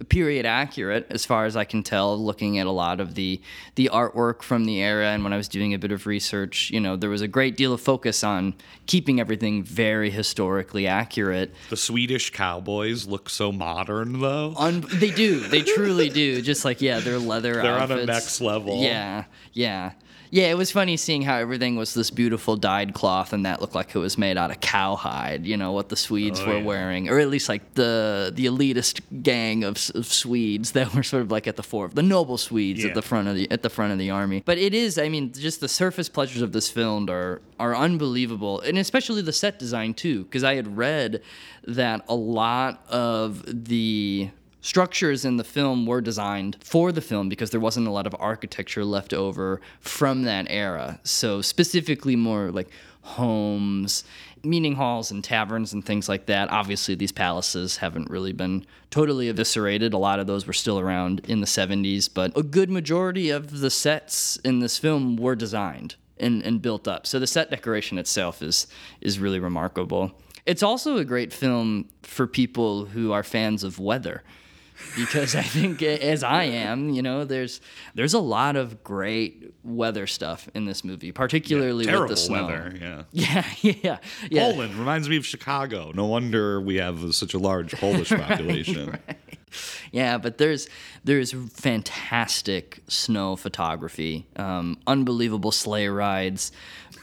period accurate as far as I can tell looking at a lot of the the artwork from the era and when I was doing a bit of research, you know, there was a great deal of focus on keeping everything very historically accurate. The Swedish cowboys look so modern, though. They do. They truly do. Just like yeah, their leather They're on a outfits. next level. Yeah, yeah, yeah. It was funny seeing how everything was this beautiful dyed cloth, and that looked like it was made out of cowhide. You know what the Swedes Oh, were yeah. wearing, or at least like the the elitist gang of, of Swedes that were sort of like at the fore, the noble Swedes Yeah. at the front of the at the front of the army. But it is, I mean, just the surface pleasures of this film are are unbelievable, and especially the set design too, because I had read that a lot of the structures in the film were designed for the film because there wasn't a lot of architecture left over from that era. So specifically more like homes, meeting halls and taverns and things like that. Obviously these palaces haven't really been totally eviscerated. A lot of those were still around in the 70s, but a good majority of the sets in this film were designed and, and built up. So the set decoration itself is is really remarkable. It's also a great film for people who are fans of weather. Because I think, as I am, you know, there's there's a lot of great weather stuff in this movie, particularly Terrible with the snow. weather. Yeah. Yeah, yeah, yeah. Poland reminds me of Chicago. No wonder we have such a large Polish population. Yeah, but there's there's fantastic snow photography, um, unbelievable sleigh rides,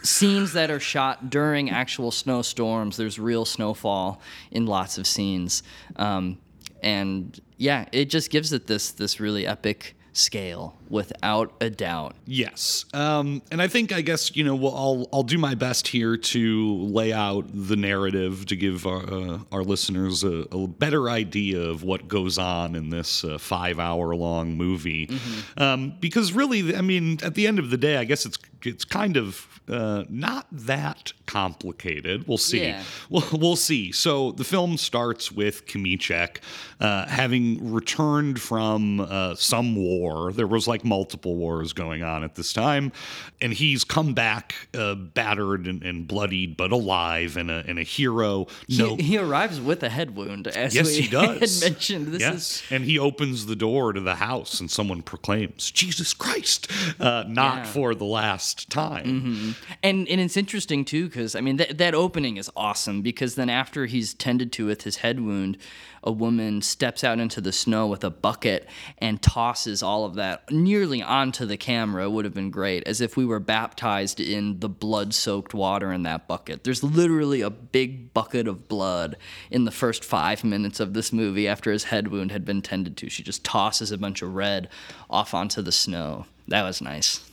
scenes that are shot during actual snowstorms. There's real snowfall in lots of scenes, um, and yeah, it just gives it this this really epic scale without a doubt. Yes, um, and I think I guess you know well, I'll I'll do my best here to lay out the narrative to give our, uh, our listeners a, a better idea of what goes on in this uh, five hour long movie, um, because really, I mean, at the end of the day, I guess it's it's kind of uh, not that complicated. We'll see. Yeah. We'll, we'll see. So the film starts with Kamichek uh, having returned from uh, some war. There was like multiple wars going on at this time, and he's come back uh, battered and, and bloodied, but alive and a, and a hero. No, He, he arrives with a head wound, as Yes, we he does. had mentioned. This yes, is and he opens the door to the house, and someone proclaims, "Jesus Christ!" Uh, not Yeah. for the last time. And and it's interesting too because I mean that that opening is awesome because then after he's tended to with his head wound, a woman steps out into the snow with a bucket and tosses all of that nearly onto the camera. Would have been great as if we were baptized in the blood-soaked water in that bucket. There's literally a big bucket of blood in the first five minutes of this movie after his head wound had been tended to. She just tosses a bunch of red off onto the snow. That was nice.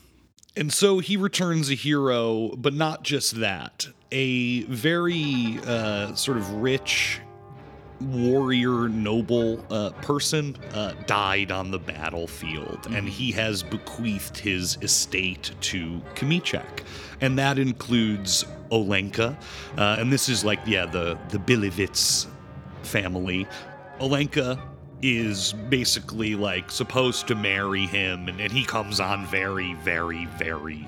And so he returns a hero, but not just that. A very uh, sort of rich warrior, noble uh, person uh, died on the battlefield, and he has bequeathed his estate to Kamichek. And that includes Olenka. Uh, and this is like, yeah, the, the Billewicz family. Olenka is basically like supposed to marry him, and, and he comes on very, very, very,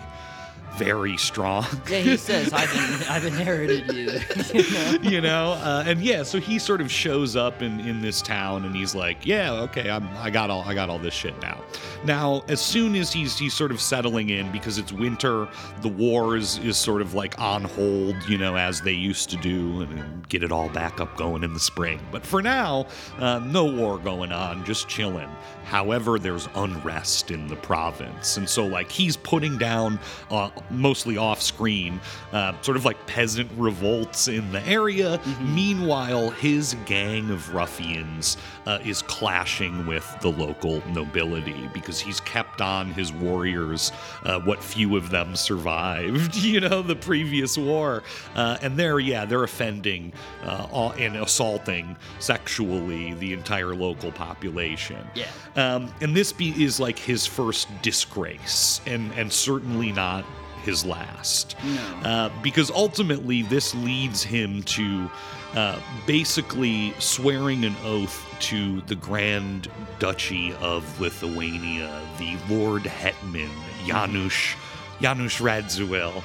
very strong. Yeah, he says, I've, in, I've inherited you. you know? you know uh, and yeah so he sort of shows up in in this town and he's like yeah okay I'm, i got all i got all this shit now now as soon as he's he's sort of settling in because it's winter the war is is sort of like on hold you know as they used to do and, and get it all back up going in the spring but for now uh, no war going on just chilling however there's unrest in the province and so like he's putting down uh, mostly off screen uh, sort of like peasant revolts in the area. Meanwhile his gang of ruffians uh, is clashing with the local nobility because he's kept on his warriors uh, what few of them survived you know the previous war uh, and they're yeah they're offending uh, all- and assaulting sexually the entire local population Yeah. um, and this be, is like his first disgrace, and and certainly not his last. Uh, because ultimately, this leads him to uh, basically swearing an oath to the Grand Duchy of Lithuania, the Lord Hetman Janusz Janusz Radziwill,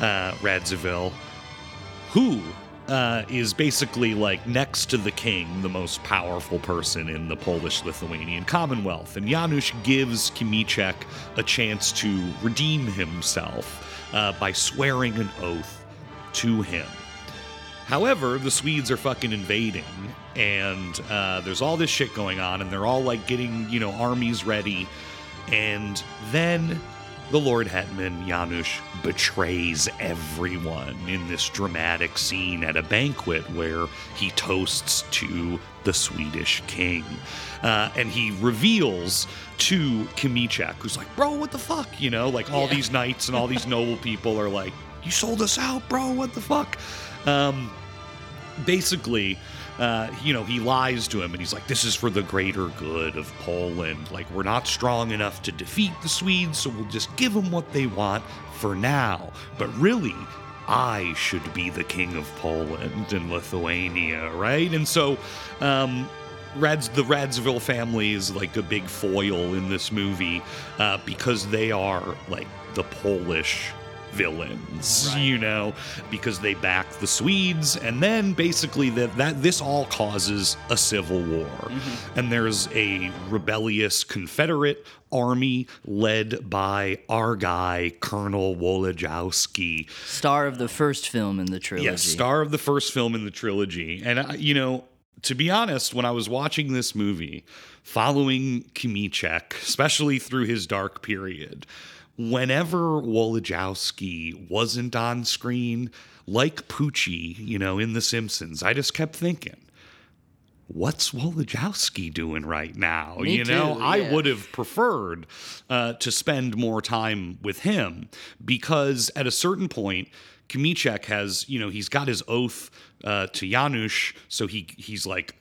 uh, Radziwill, who uh, is basically like next to the king, the most powerful person in the Polish Lithuanian Commonwealth. And Janusz gives Kimichek a chance to redeem himself uh, by swearing an oath to him. However, the Swedes are fucking invading, and uh, there's all this shit going on, and they're all like getting, you know, armies ready. And then the Lord Hetman, Janusz, betrays everyone in this dramatic scene at a banquet where he toasts to the Swedish king. Uh, and he reveals to Kimichek, who's like, bro, what the fuck? You know, like all Yeah. these knights and all these noble people are like, you sold us out, bro, what the fuck? Um, basically, uh, you know, he lies to him and he's like, this is for the greater good of Poland. Like, we're not strong enough to defeat the Swedes, so we'll just give them what they want for now. But really, I should be the king of Poland and Lithuania, right? And so, um, Rads, the Radziwill family is like a big foil in this movie uh, because they are like the Polish villains, you know, because they back the Swedes, and then basically that that this all causes a civil war, mm-hmm. and there's a rebellious Confederate army led by our guy Colonel Wolodyjowski. Star of the first film in the trilogy. Yes, star of the first film in the trilogy. And, I, you know, to be honest, when I was watching this movie, following Kmicic, especially through his dark period, whenever Wolodyjowski wasn't on screen, like Poochie, you know, in The Simpsons, I just kept thinking, what's Wolodyjowski doing right now? Me you know, too, I would have preferred uh, to spend more time with him because at a certain point, Kmicic has, you know, he's got his oath uh, to Janusz, so he he's like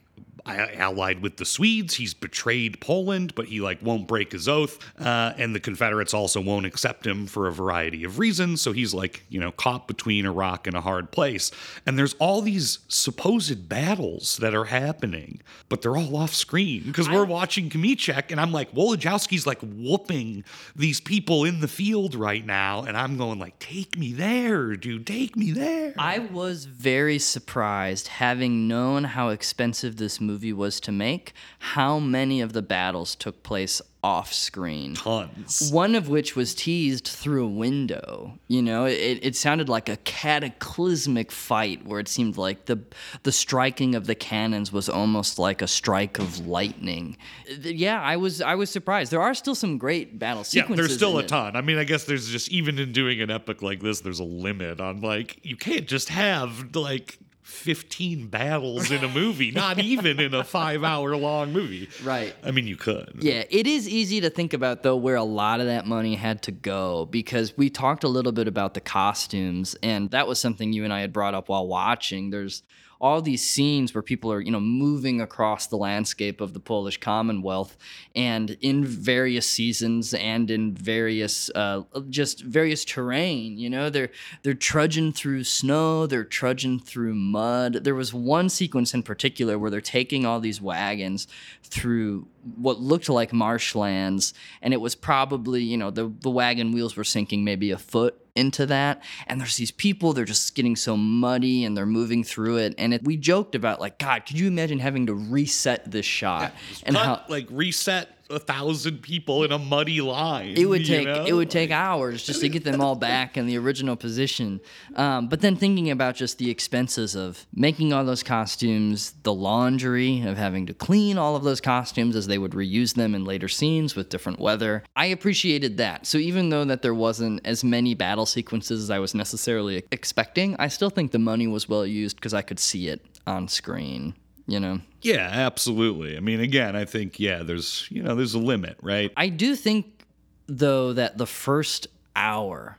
allied with the Swedes. He's betrayed Poland, but he like won't break his oath. Uh, and the Confederates also won't accept him for a variety of reasons. So he's like, you know, caught between a rock and a hard place. And there's all these supposed battles that are happening, but they're all off screen because we're watching Kmicic, and I'm like, Wolodyjowski's like whooping these people in the field right now, and I'm going like, take me there, dude, take me there. I was very surprised, having known how expensive this movie was to make, how many of the battles took place off screen. Tons. One of which was teased through a window. You know, it, it sounded like a cataclysmic fight where it seemed like the the striking of the cannons was almost like a strike of lightning. Yeah, I was I was surprised. There are still some great battle sequences. Yeah, there's still a it. ton. I mean, I guess there's just even in doing an epic like this, there's a limit on like you can't just have like 15 battles in a movie, not even in a 5-hour long movie. Right. I mean, you could. Yeah, it is easy to think about though where a lot of that money had to go because we talked a little bit about the costumes and that was something you and I had brought up while watching. There's all these scenes where people are, you know, moving across the landscape of the Polish Commonwealth and in various seasons and in various uh, just various terrain, you know, they're they're trudging through snow, they're trudging through mud. There was one sequence in particular where they're taking all these wagons through what looked like marshlands and it was probably you know the, the wagon wheels were sinking maybe a foot into that. And there's these people they're just getting so muddy and they're moving through it. And it, we joked about like god could you imagine having to reset this shot? And Cut, how like reset a thousand people in a muddy line. it would take know? it would take hours just to get them all back in the original position. Um, but then thinking about just the expenses of making all those costumes, the laundry of having to clean all of those costumes as they would reuse them in later scenes with different weather, I appreciated that. So even though that there wasn't as many battle sequences as I was necessarily expecting, I still think the money was well used because I could see it on screen. You know. Yeah, absolutely. I mean, again, I think yeah, there's you know, there's a limit, right? I do think, though, that the first hour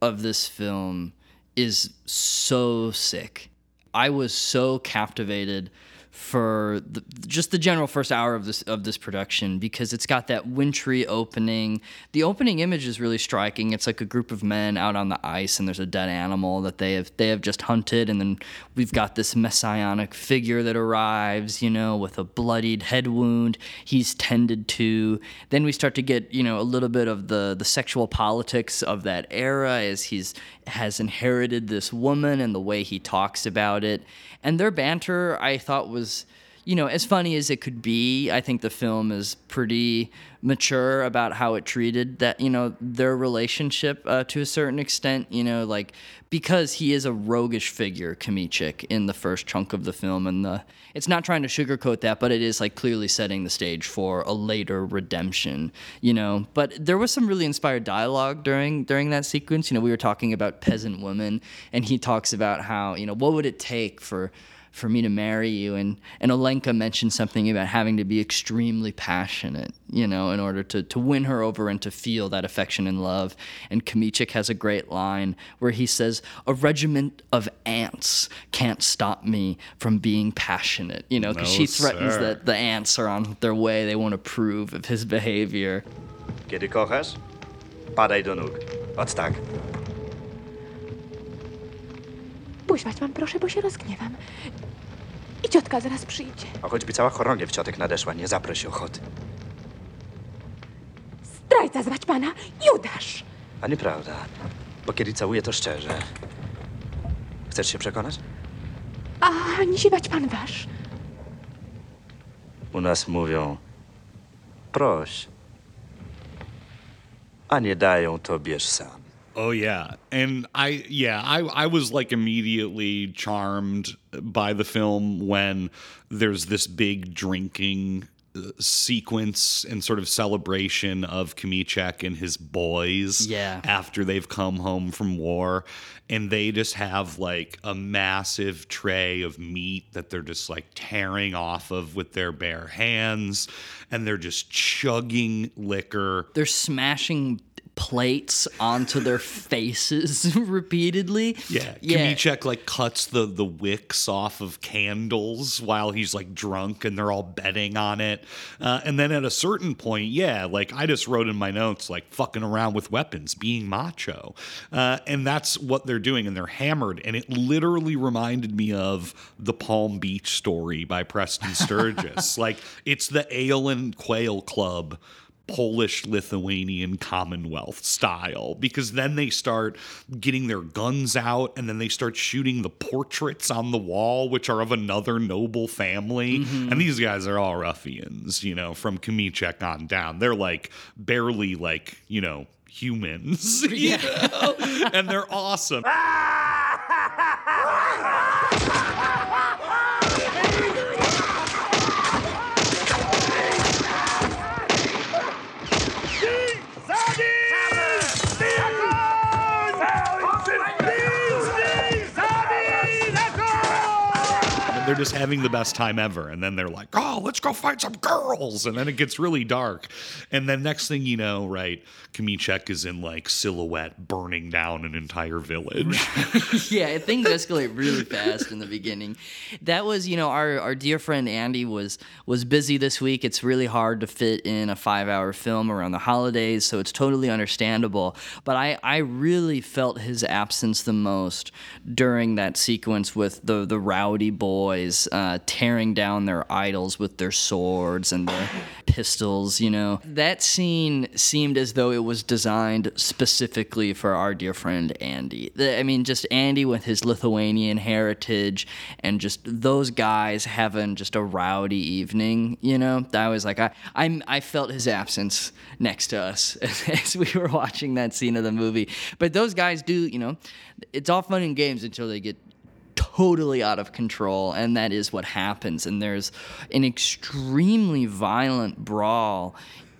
of this film is so sick. I was so captivated for the, just the general first hour of this of this production because it's got that wintry opening. The opening image is really striking. It's like a group of men out on the ice and there's a dead animal that they have they have just hunted and then we've got this messianic figure that arrives, you know, with a bloodied head wound. He's tended to. Then we start to get, you know, a little bit of the the sexual politics of that era as he's has inherited this woman and the way he talks about it. And their banter I thought was you know, as funny as it could be, I think the film is pretty mature about how it treated that, you know, their relationship uh, to a certain extent, you know, like because he is a roguish figure, Kamichik, in the first chunk of the film. And the, it's not trying to sugarcoat that, but it is like clearly setting the stage for a later redemption, you know. But there was some really inspired dialogue during during that sequence. You know, we were talking about peasant women, and he talks about how, you know, what would it take for for me to marry you. And, and Olenka mentioned something about having to be extremely passionate, you know, in order to, to win her over and to feel that affection and love. And Kamichik has a great line where he says, A regiment of ants can't stop me from being passionate, you know, because No, she threatens sir. that the ants are on their way. They won't approve of his behavior. Kiedy kochasz, padaj do nóg. Ot Puść Waćpan, proszę, bo się rozgniewam. I ciotka zaraz przyjdzie. A choćby cała chorągiew ciotek nadeszła, nie zaprosi ochoty. Zdrajca z Waćpana, Judasz! A nieprawda, bo kiedy całuję, to szczerze. Chcesz się przekonać? A nisi Waćpan wasz. U nas mówią proś, a nie dają, to bierz sam. Oh yeah. And I yeah, I I was like immediately charmed by the film when there's this big drinking uh, sequence and sort of celebration of Kamichek and his boys Yeah. after they've come home from war and they just have like a massive tray of meat that they're just like tearing off of with their bare hands and they're just chugging liquor They're smashing plates onto their faces repeatedly. Yeah, Yeah. Kamichek like cuts the the wicks off of candles while he's like drunk, and they're all betting on it. Uh, and then at a certain point, yeah, like I just wrote in my notes, like fucking around with weapons, being macho, uh, and that's what they're doing, and they're hammered, and it literally reminded me of the Palm Beach story by Preston Sturges. like it's the Ale and Quail Club. Polish Lithuanian Commonwealth style because then they start getting their guns out and then they start shooting the portraits on the wall, which are of another noble family. Mm-hmm. And these guys are all ruffians, you know, from Kamichek on down. They're like barely like, you know, humans, you know? and they're awesome. and ah! They're just having the best time ever. And then they're like, oh, let's go find some girls. And then it gets really dark. And then next thing you know, right, Kamichek is in like silhouette burning down an entire village. yeah, things escalate really fast in the beginning. That was, you know, our, our dear friend Andy was was busy this week. It's really hard to fit in a five hour film around the holidays, so it's totally understandable. But I, I really felt his absence the most during that sequence with the the rowdy boys uh, tearing down their idols with their swords and their pistols. You know, that scene seemed as though it was designed specifically for our dear friend Andy. I mean, just Andy with his Lithuanian heritage and just those guys having just a rowdy evening. You know, I was like, I, I, I felt his absence next to us as we were watching that scene of the movie. But those guys do, you know, it's all fun and games until they get totally out of control and that is what happens and there's an extremely violent brawl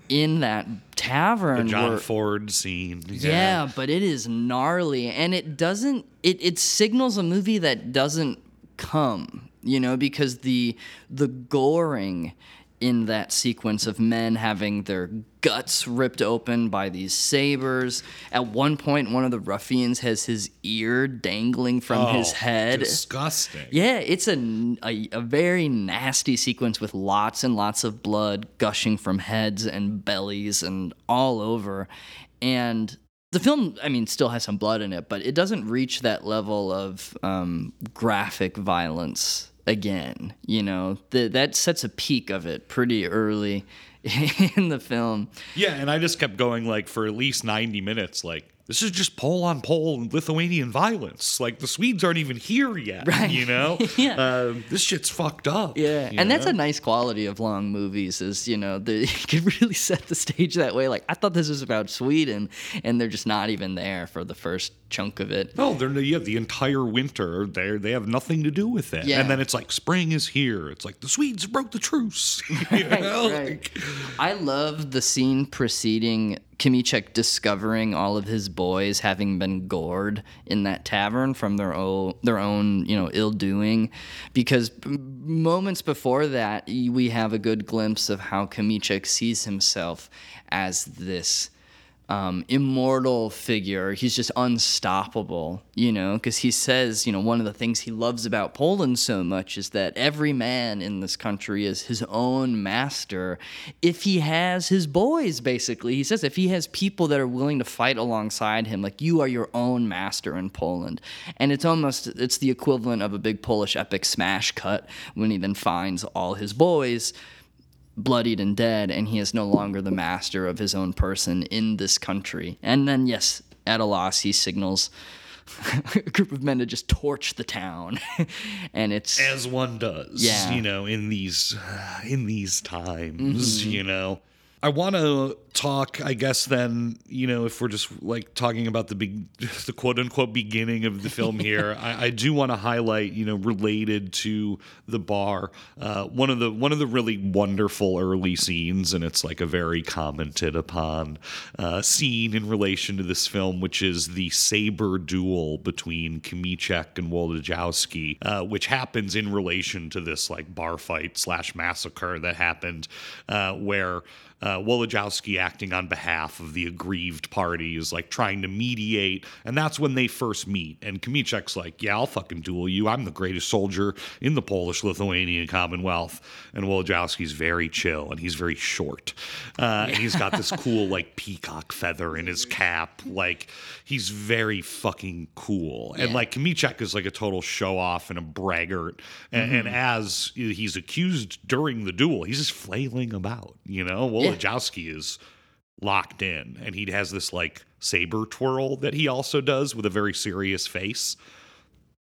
in that tavern the John where- Ford scene. yeah. but it is gnarly and it doesn't it, it signals a movie that doesn't come, you know, because the the goring in that sequence of men having their guts ripped open by these sabers. At one point one of the ruffians has his ear dangling from his Oh, head. Disgusting. Yeah, it's a a very nasty sequence with lots and lots of blood gushing from heads and bellies and all over. And the film, I mean, still has some blood in it, but it doesn't reach that level of um, graphic violence again. You know, that sets a peak of it pretty early in the film. Yeah, and I just kept going like for at least 90 minutes, like, this is just pole on pole and Lithuanian violence. Like the Swedes aren't even here yet. Right. You know? Yeah. Um, this shit's fucked up. Yeah, and that's a nice quality of long movies. Is you know the, you can really set the stage that way. Like I thought this was about Sweden, and they're just not even there for the first chunk of it. No, they're yeah, the entire winter they they have nothing to do with it. Yeah. And then it's like spring is here. It's like the Swedes broke the truce. you Right, know? right. Like, I love the scene preceding Kimichek discovering all of his boys having been gored in that tavern from their own their own you know ill doing, because moments before that we have a good glimpse of how Kimichek sees himself as this um, immortal figure. He's just unstoppable, you know, because he says, you know, one of the things he loves about Poland so much is that every man in this country is his own master if he has his boys, basically. He says if he has people that are willing to fight alongside him, like you are your own master in Poland. And it's almost, it's the equivalent of a big Polish epic smash cut when he then finds all his boys bloodied and dead, and he is no longer the master of his own person in this country. And then, yes, at a loss, he signals a group of men to just torch the town, and it's as one does. Yeah. you know, in these in these times, Mhm. you know. I want to talk, I guess, then, you know, if we're just like talking about the big, the quote unquote beginning of the film here, I, I do want to highlight, you know, related to the bar, uh, one of the one of the really wonderful early scenes, and it's like a very commented upon uh, scene in relation to this film, which is the saber duel between Kmicic and Wolodyjowski, uh, which happens in relation to this like bar fight slash massacre that happened, uh, where uh, Wolodyjowski, acting on behalf of the aggrieved party, is like trying to mediate, and that's when they first meet. And Kmicic's like, "Yeah, I'll fucking duel you. I'm the greatest soldier in the Polish-Lithuanian Commonwealth." And Wolodyjowski's very chill, and he's very short, uh, and he's got this cool like peacock feather in his cap. Like he's very fucking cool, and like Kmicic is like a total show off and a braggart, and, and Mhm. as he's accused during the duel, he's just flailing about. You know, Yeah. Wolodyjowski is locked in, and he has this like saber twirl that he also does with a very serious face.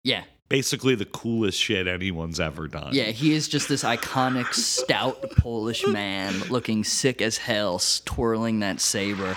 yeah. Basically, the coolest shit anyone's ever done. Yeah, he is just this iconic, stout Polish man looking sick as hell, twirling that saber.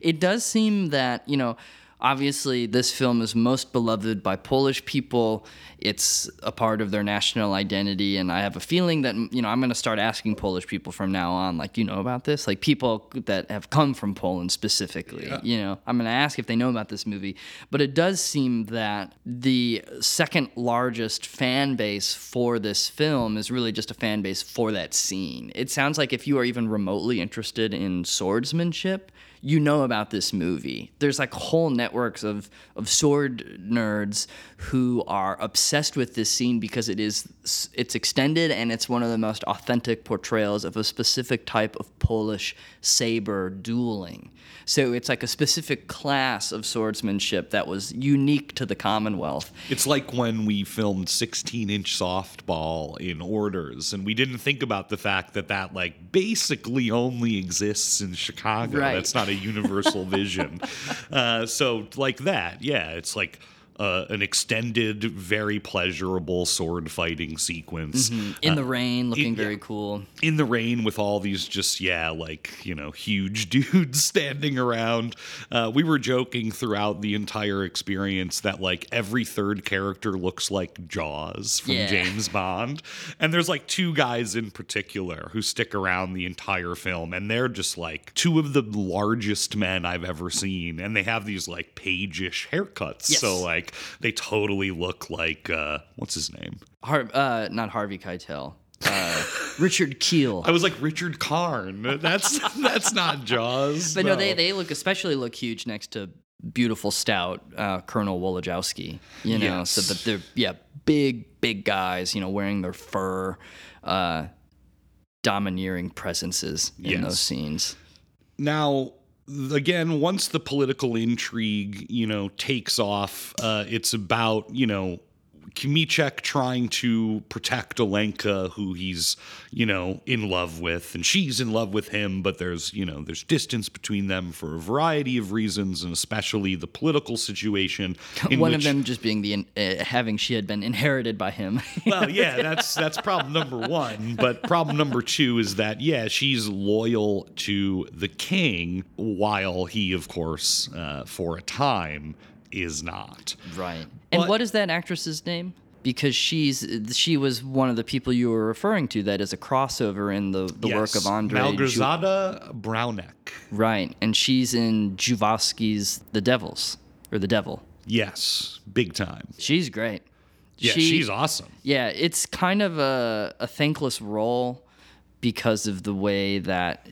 It does seem that, you know, obviously this film is most beloved by Polish people. It's a part of their national identity. And I have a feeling that, you know, I'm going to start asking Polish people from now on, like, you know about this? Like, people that have come from Poland specifically, you know, I'm going to ask if they know about this movie. But it does seem that the second largest fan base for this film is really just a fan base for that scene. It sounds like if you are even remotely interested in swordsmanship, you know about this movie. There's like whole networks of of sword nerds who are obsessed with this scene because it is it's extended and it's one of the most authentic portrayals of a specific type of Polish saber dueling. So it's like a specific class of swordsmanship that was unique to the Commonwealth. It's like when we filmed 16 inch softball in orders, and we didn't think about the fact that that, like, basically only exists in Chicago. Right. That's not a universal vision. Uh, so, like that, yeah, it's like. Uh, an extended, very pleasurable sword fighting sequence Mhm. In Uh, the rain, looking in- very cool. in the rain with all these just yeah like you know huge dudes standing around uh, we were joking throughout the entire experience that like every third character looks like jaws from Yeah. james bond and there's like two guys in particular who stick around the entire film and they're just like two of the largest men i've ever seen and they have these like page-ish haircuts Yes. so like they totally look like uh what's his name Har- uh, not Harvey Keitel. Uh, Richard Kiel. I was like Richard Karn. That's that's not Jaws. But no, they they look especially look huge next to beautiful stout uh, Colonel Wolodyjowski. You know, so Yes. but they're yeah big big guys. You know, wearing their fur, uh, domineering presences in those scenes. now again once the political intrigue you know takes off uh, it's about you know Kmicic trying to protect Olenka, who he's, you know, in love with, and she's in love with him, but there's, you know, there's distance between them for a variety of reasons, and especially the political situation. One of them just being the uh, having she had been inherited by him. well, yeah, that's that's problem number one. But problem number two is that yeah, she's loyal to the king, while he, of course, uh, for a time, is not. Right. And what is that actress's name? Because she's she was one of the people you were referring to that is a crossover in the, the work of Yes, Andre. Ju- Braunek. right, and she's in Zulawski's The Devils or The Devil. Yes, big time. She's great. Yeah, She- she's awesome. Yeah, it's kind of a, a thankless role because of the way that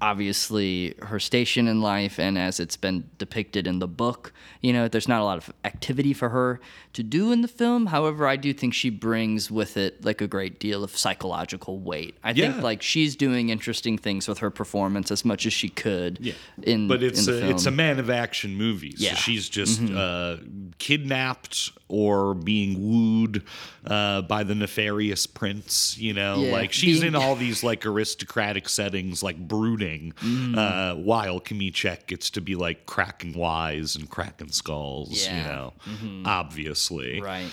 obviously her station in life and as it's been depicted in the book, you know, there's not a lot of activity for her to do in the film. However, I do think she brings with it like a great deal of psychological weight. I Yeah. think like she's doing interesting things with her performance as much as she could Yeah. in but it's in a the it's a man of action movie. So Yeah. she's just Mhm. uh, kidnapped or being wooed uh, by the nefarious prince. You know, Yeah, like she's being- in all these like aristocratic settings, like brooding, Mm. uh, while Kmicic gets to be like cracking wise and cracking skulls. You Yeah. know, Mhm. obviously, Right.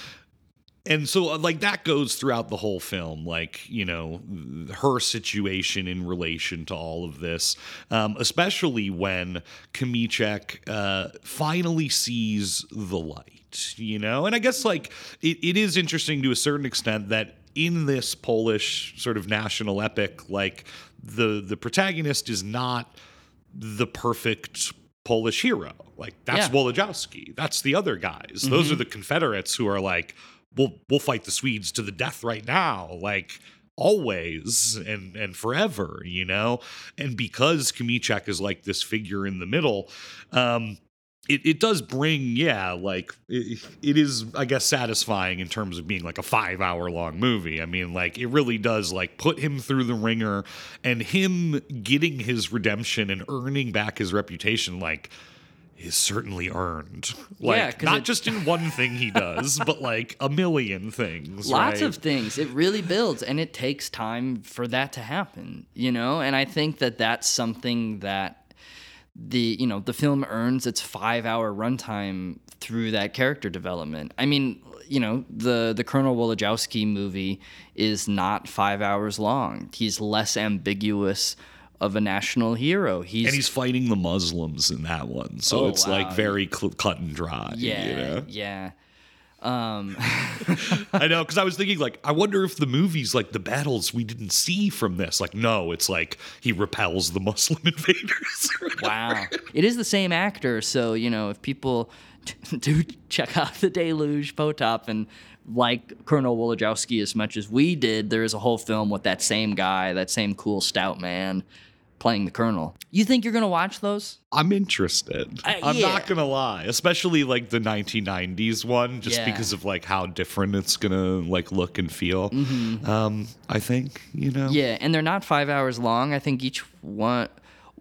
and so uh, like that goes throughout the whole film like you know her situation in relation to all of this um, especially when Kmicic uh, finally sees the light you know and i guess like it, it is interesting to a certain extent that in this polish sort of national epic like the the protagonist is not the perfect Polish hero. Like that's Yeah. Wolodyjowski. That's the other guys. Those Mhm. are the Confederates who are like, we'll we'll fight the Swedes to the death right now. Like always and and forever, you know? And because Kmicic is like this figure in the middle, um, it, it does bring, yeah, like it, it is, I guess, satisfying in terms of being like a five hour long movie. I mean, like it really does like put him through the ringer and him getting his redemption and earning back his reputation, like is certainly earned. Like Yeah, not it- just in one thing he does, but like a million things. Lots right? of things. It really builds, and it takes time for that to happen, you know? And I think that that's something that the, you know, the film earns its five hour runtime through that character development. I mean, you know, the, the Colonel Wolodyjowski movie is not five hours long. He's less ambiguous of a national hero. He's, and he's fighting the Muslims in that one, so Oh, it's like very cl- cut and dry. yeah, you know? yeah. Um, I know because I was thinking like, I wonder if the movies like the battles we didn't see from this. Like, no, it's like he repels the Muslim invaders. Wow. It is the same actor, so you know if people do check out the Deluge Potop and like Colonel Wolodyjowski as much as we did, there is a whole film with that same guy, that same cool stout man playing the Colonel. You think you're gonna watch those? I'm interested. Uh, I'm yeah. not gonna lie, especially like the 1990s one, just Yeah. because of like how different it's gonna like look and feel. Mhm. Um, I think you know. Yeah, and they're not five hours long. I think each one,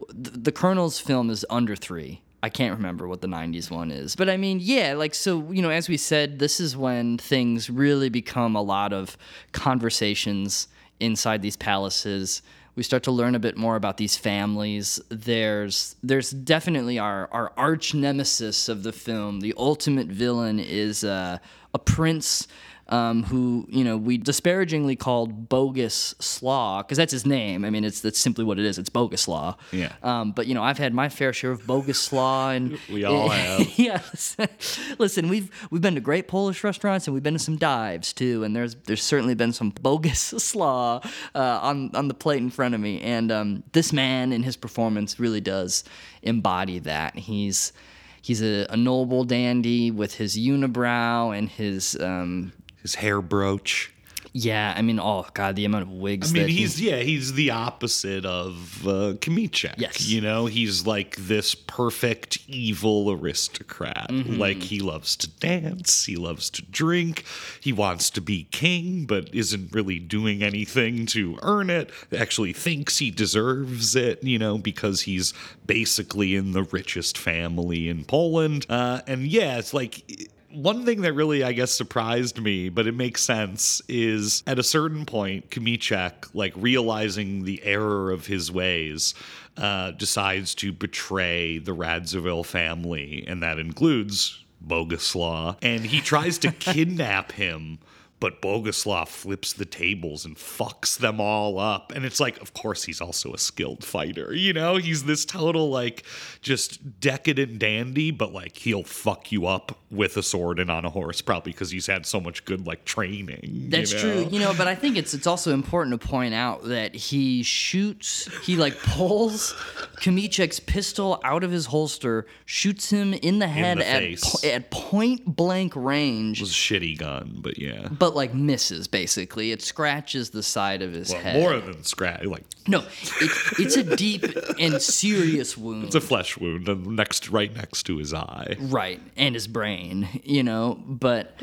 the, the Colonel's film is under three. I can't remember what the 90s one is. But I mean, yeah, like, so, you know, as we said, this is when things really become a lot of conversations inside these palaces. We start to learn a bit more about these families. There's there's definitely our, our arch nemesis of the film. The ultimate villain is uh, a prince um, who you know we disparagingly called Bogus Slaw because that's his name. I mean, it's that's simply what it is. It's Bogus Slaw. Yeah. Um, but you know, I've had my fair share of Bogus Slaw, and We all have. yes. Listen, we've we've been to great Polish restaurants and we've been to some dives too, and there's there's certainly been some bogus slaw uh, on on the plate in front of me, and um, this man in his performance really does embody that. He's he's a, a noble dandy with his unibrow and his um, his hair brooch. Yeah, I mean, oh god, the amount of wigs. I mean, that he- he's yeah, he's the opposite of uh, Kmicic. Yes. you know, he's like this perfect evil aristocrat. Mhm. Like he loves to dance, he loves to drink, he wants to be king, but isn't really doing anything to earn it. Actually, thinks he deserves it, you know, because he's basically in the richest family in Poland. Uh, and yeah, it's like one thing that really, I guess, surprised me, but it makes sense, is at a certain point, Kmicic, like realizing the error of his ways, uh, decides to betray the Radziwill family, and that includes Boguslaw, and he tries to kidnap him. But Boguslaw flips the tables and fucks them all up. And it's like, of course, he's also a skilled fighter. You know, he's this total, like, just decadent dandy, but like, he'll fuck you up with a sword and on a horse, probably because he's had so much good, like, training. That's you true, you know, but I think it's it's also important to point out that he shoots, he like pulls Kmicic's pistol out of his holster, shoots him in the head the at po- at point blank range, It was a shitty gun, but yeah. but like misses basically. It scratches the side of his Well, head. more than scratch. Like, no, it, it's a deep and serious wound. it's a flesh wound and next, right next to his eye. Right, and his brain, you know. But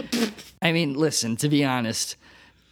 I mean, listen, to be honest,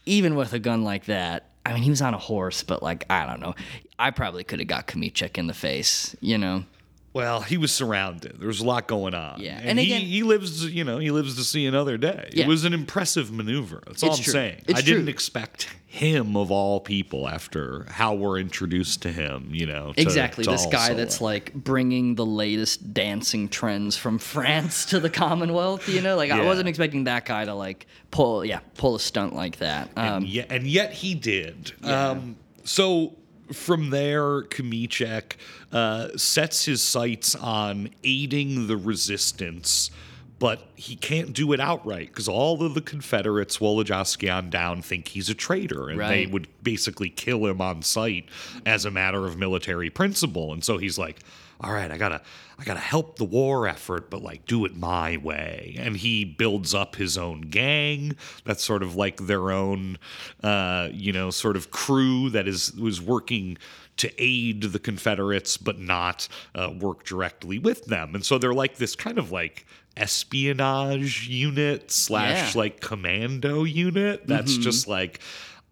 even with a gun like that, I mean, he was on a horse, but like, I don't know. I probably could have got Kmicic in the face, you know. Well, he was surrounded. There was a lot going on. Yeah, and, and he, again- he lives, you know, he lives to see another day. Yeah. It was an impressive maneuver. That's all It's I'm true. saying. It's I didn't true. expect him of all people after how we're introduced to him. You know, to- exactly. to this guy also, that's like bringing the latest dancing trends from France to the Commonwealth. You know, like I wasn't expecting that guy to like pull, yeah, pull a stunt like that. Um, and, yet, and yet he did. Um, so from there, Kmicic uh, sets his sights on aiding the resistance, but he can't do it outright because all of the Confederates, Wolodyjowski on down, think he's a traitor, and they would basically kill him on sight as a matter of military principle. And so he's like, "All right, I gotta, I gotta help the war effort, but like do it my way." And he builds up his own gang. That's sort of like their own, uh, you know, sort of crew that is was working to aid the Confederates, but not uh, work directly with them. And so they're like this kind of like espionage unit slash Yeah. like commando unit that's Mhm. just like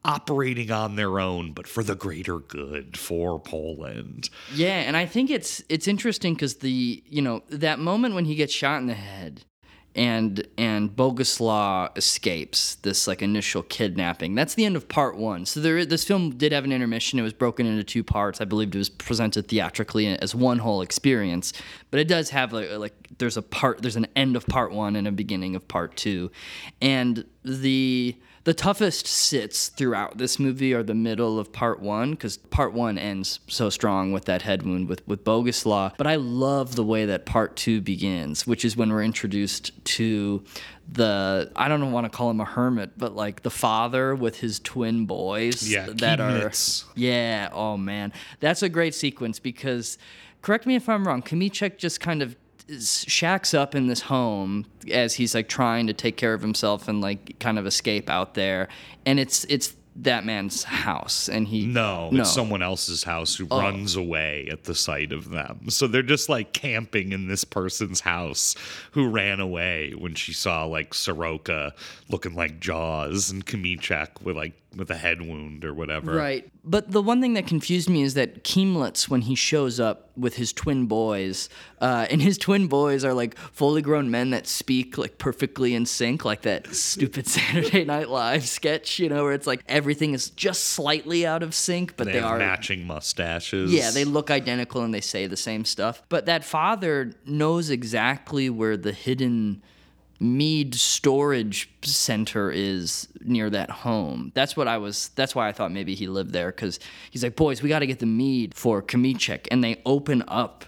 operating on their own, but for the greater good for Poland. Yeah, and I think it's it's interesting because the you know that moment when he gets shot in the head, and and Boguslaw escapes this like initial kidnapping. That's the end of part one. So there this film did have an intermission. It was broken into two parts. I believe it was presented theatrically as one whole experience, but it does have like like there's a part there's an end of part one and a beginning of part two, and the the toughest sits throughout this movie are the middle of part one because part one ends so strong with that head wound with, with Boguslaw. But I love the way that part two begins, which is when we're introduced to the I don't want to call him a hermit, but like the father with his twin boys Yeah, that are yeah. Oh man, that's a great sequence because correct me if I'm wrong. Kmicic just kind of shacks up in this home as he's like trying to take care of himself and like kind of escape out there, and it's it's that man's house, and he No, no. it's someone else's house who Oh. runs away at the sight of them. So they're just like camping in this person's house who ran away when she saw like Soroka looking like Jaws and Kmicic with like with a head wound or whatever. Right. But the one thing that confused me is that Kiemlicz, when he shows up with his twin boys, uh, and his twin boys are like fully grown men that speak like perfectly in sync, like that stupid Saturday Night Live sketch, you know, where it's like everything is just slightly out of sync, but they, they, are matching mustaches. Yeah, they look identical and they say the same stuff. But that father knows exactly where the hidden mead storage center is near that home. That's what I was that's why I thought maybe he lived there cuz he's like, "Boys, we got to get the mead for Kmicic." And they open up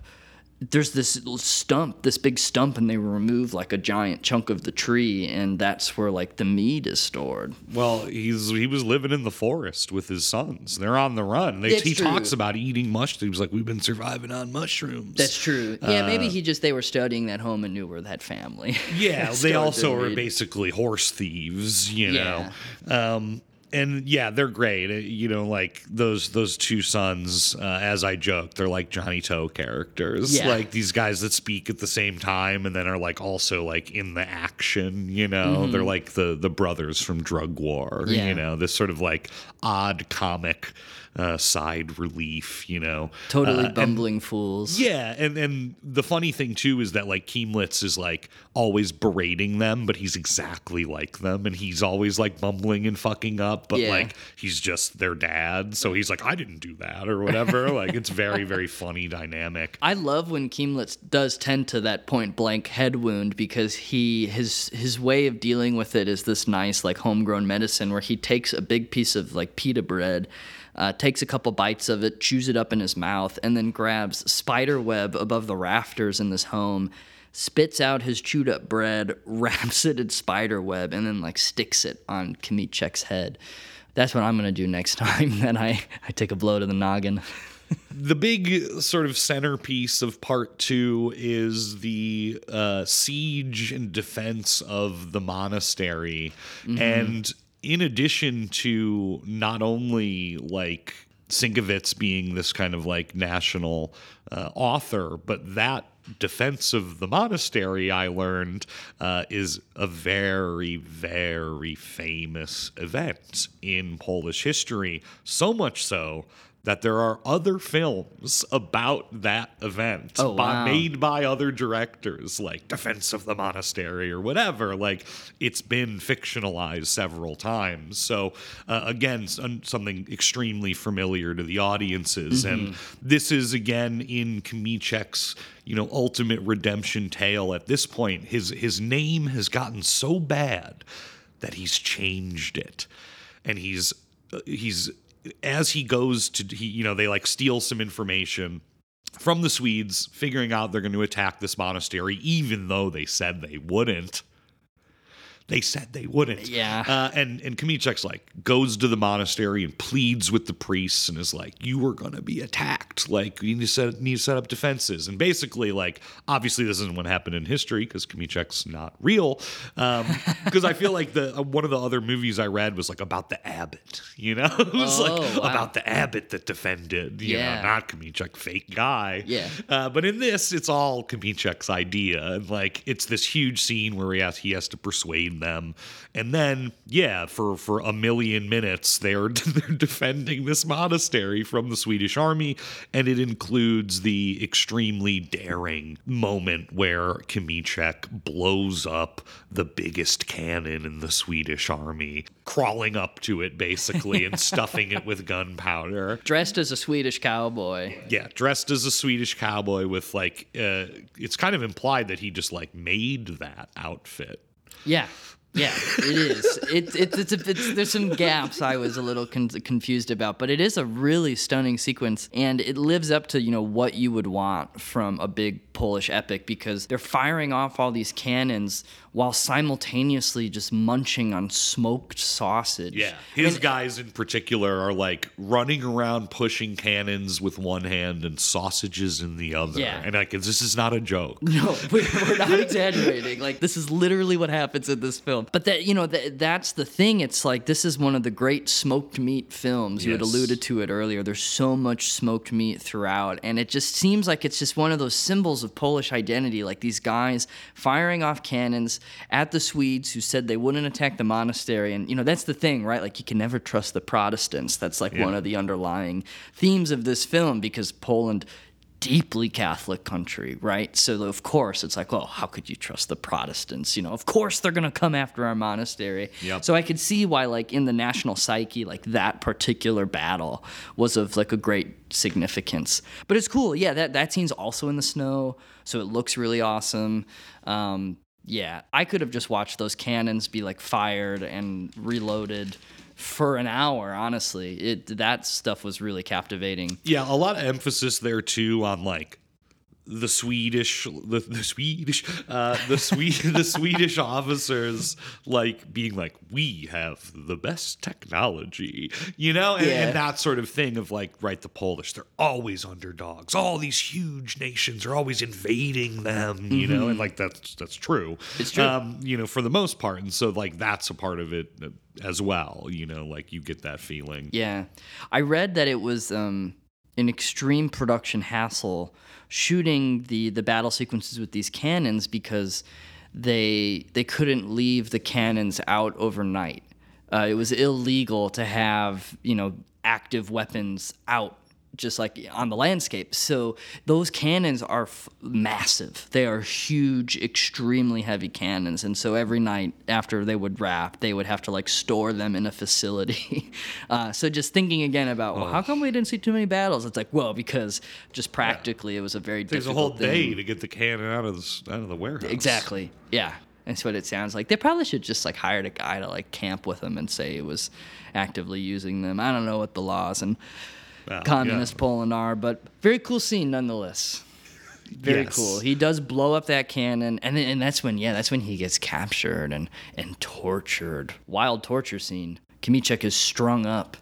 there's this stump, this big stump, and they remove like a giant chunk of the tree, and that's where like the mead is stored. Well, he's he was living in the forest with his sons. They're on the run. They, he true. talks about eating mushrooms. Like we've been surviving on mushrooms. That's true. Yeah, maybe Uh, he just they were studying that home and knew where that family. Yeah, they also are basically horse thieves, you know. Um, and yeah, they're great. Uh, You know, like those those two sons, uh, as I joke, they're like Johnnie To characters. Yeah. Like these guys that speak at the same time and then are like also like in the action, you know. Mhm. They're like the the brothers from Drug War, Yeah. you know, this sort of like odd comic uh, side relief, you know. Totally Uh, and- bumbling fools. yeah, and and the funny thing too is that like Kiemlicz is like always berating them, but he's exactly like them, and he's always like bumbling and fucking up, but Yeah. like he's just their dad, so he's like I didn't do that or whatever. like it's very very funny dynamic. I love when Kiemlicz does tend to that point blank head wound because he his his way of dealing with it is this nice like homegrown medicine where he takes a big piece of like pita bread, uh, takes a couple bites of it, chews it up in his mouth, and then grabs spider web above the rafters in this home. Spits out his chewed up bread, wraps it in spider web, and then like sticks it on Kmicic's head. That's what I'm gonna do next time. Then I, I take a blow to the noggin. the big sort of centerpiece of part two is the uh, siege and defense of the monastery. Mhm. And in addition to not only like Sienkiewicz being this kind of like national uh, author, but that defense of the monastery, I learned, uh, is a very, very famous event in Polish history. So much so that there are other films about that event Oh, by, wow. made by other directors, like Defense of the Monastery or whatever. Like it's been fictionalized several times. So uh, again, something extremely familiar to the audiences, and Mhm. this is again in Kmicic's you know ultimate redemption tale. At this point, his his name has gotten so bad that he's changed it, and he's uh, he's as he goes to he you know they like steal some information from the Swedes, figuring out they're going to attack this monastery, even though they said they wouldn't. They said they wouldn't. Yeah. Uh, and and Kmicic's like goes to the monastery and pleads with the priests and is like, "You going to be attacked. Like you need to set need to set up defenses." And basically, like obviously this isn't what happened in history because Kmicic's not real. Because I feel like the uh, one of the other movies I read was like about the abbot. You know, it was Oh, like wow. about the abbot that defended. You Yeah. know, not Kmicic, fake guy. Yeah. Uh, but in this, it's all Kmicic's idea, and like it's this huge scene where he has he has to persuade them, and then yeah, for for a million minutes they're they're defending this monastery from the Swedish army, and it includes the extremely daring moment where Kmicic blows up the biggest cannon in the Swedish army, crawling up to it basically and stuffing it with gunpowder. Dressed as a Swedish cowboy. Yeah, dressed as a Swedish cowboy with like uh it's kind of implied that he just like made that outfit. Yeah. Yeah, it is. It, it, it's, it's there's some gaps I was a little con- confused about, but it is a really stunning sequence, and it lives up to you know what you would want from a big Polish epic because they're firing off all these cannons while simultaneously just munching on smoked sausage. Yeah. His guys in particular are like running around pushing cannons with one hand and sausages in the other. Yeah. And like this is not a joke. No, we- we're not exaggerating. Like this is literally what happens in this film. But that you know that that's the thing. It's like this is one of the great smoked meat films. You had alluded to it earlier. There's so much smoked meat throughout, and it just seems like it's just one of those symbols of Polish identity. Like these guys firing off cannons at the Swedes who said they wouldn't attack the monastery, and you know that's the thing, right? Like you can never trust the Protestants. That's like Yeah. one of the underlying themes of this film because Poland deeply Catholic country, right? So of course it's like, oh, how could you trust the Protestants? You know, of course they're gonna come after our monastery. Yep. So I could see why, like in the national psyche, like that particular battle was of like a great significance. But it's cool, yeah. That that scene's also in the snow, so it looks really awesome. Um, yeah, I could have just watched those cannons be like fired and reloaded for an hour. Honestly, it that stuff was really captivating. Yeah, a lot of emphasis there too on like the Swedish, the, the Swedish, uh, the Swede, the Swedish officers like being like, we have the best technology, you know, and, Yeah. and that sort of thing of like, right, the Polish, they're always underdogs. All these huge nations are always invading them, you know, and like that's that's true. It's true. um, you know, for the most part, and so like that's a part of it uh, as well. You know, like you get that feeling. Yeah. I read that it was um, an extreme production hassle shooting the, the battle sequences with these cannons because they they couldn't leave the cannons out overnight. Uh, it was illegal to have, you know, active weapons out just like on the landscape. So those cannons are f- massive. They are huge, extremely heavy cannons. And so every night after they would wrap, they would have to like store them in a facility. uh, so just thinking again about, well, how come we didn't see too many battles? It's like, well, because just practically it was a very It takes a whole thing. day to get the cannon out of the out of the warehouse. Exactly. Yeah. That's what it sounds like. They probably should just like hired a guy to like camp with them and say it was actively using them. I don't know what the laws and Communist Poland are, but very cool scene nonetheless. Very Yes. cool. He does blow up that cannon, and then, and that's when yeah, that's when he gets captured and and tortured. Wild torture scene. Kmicic is strung up,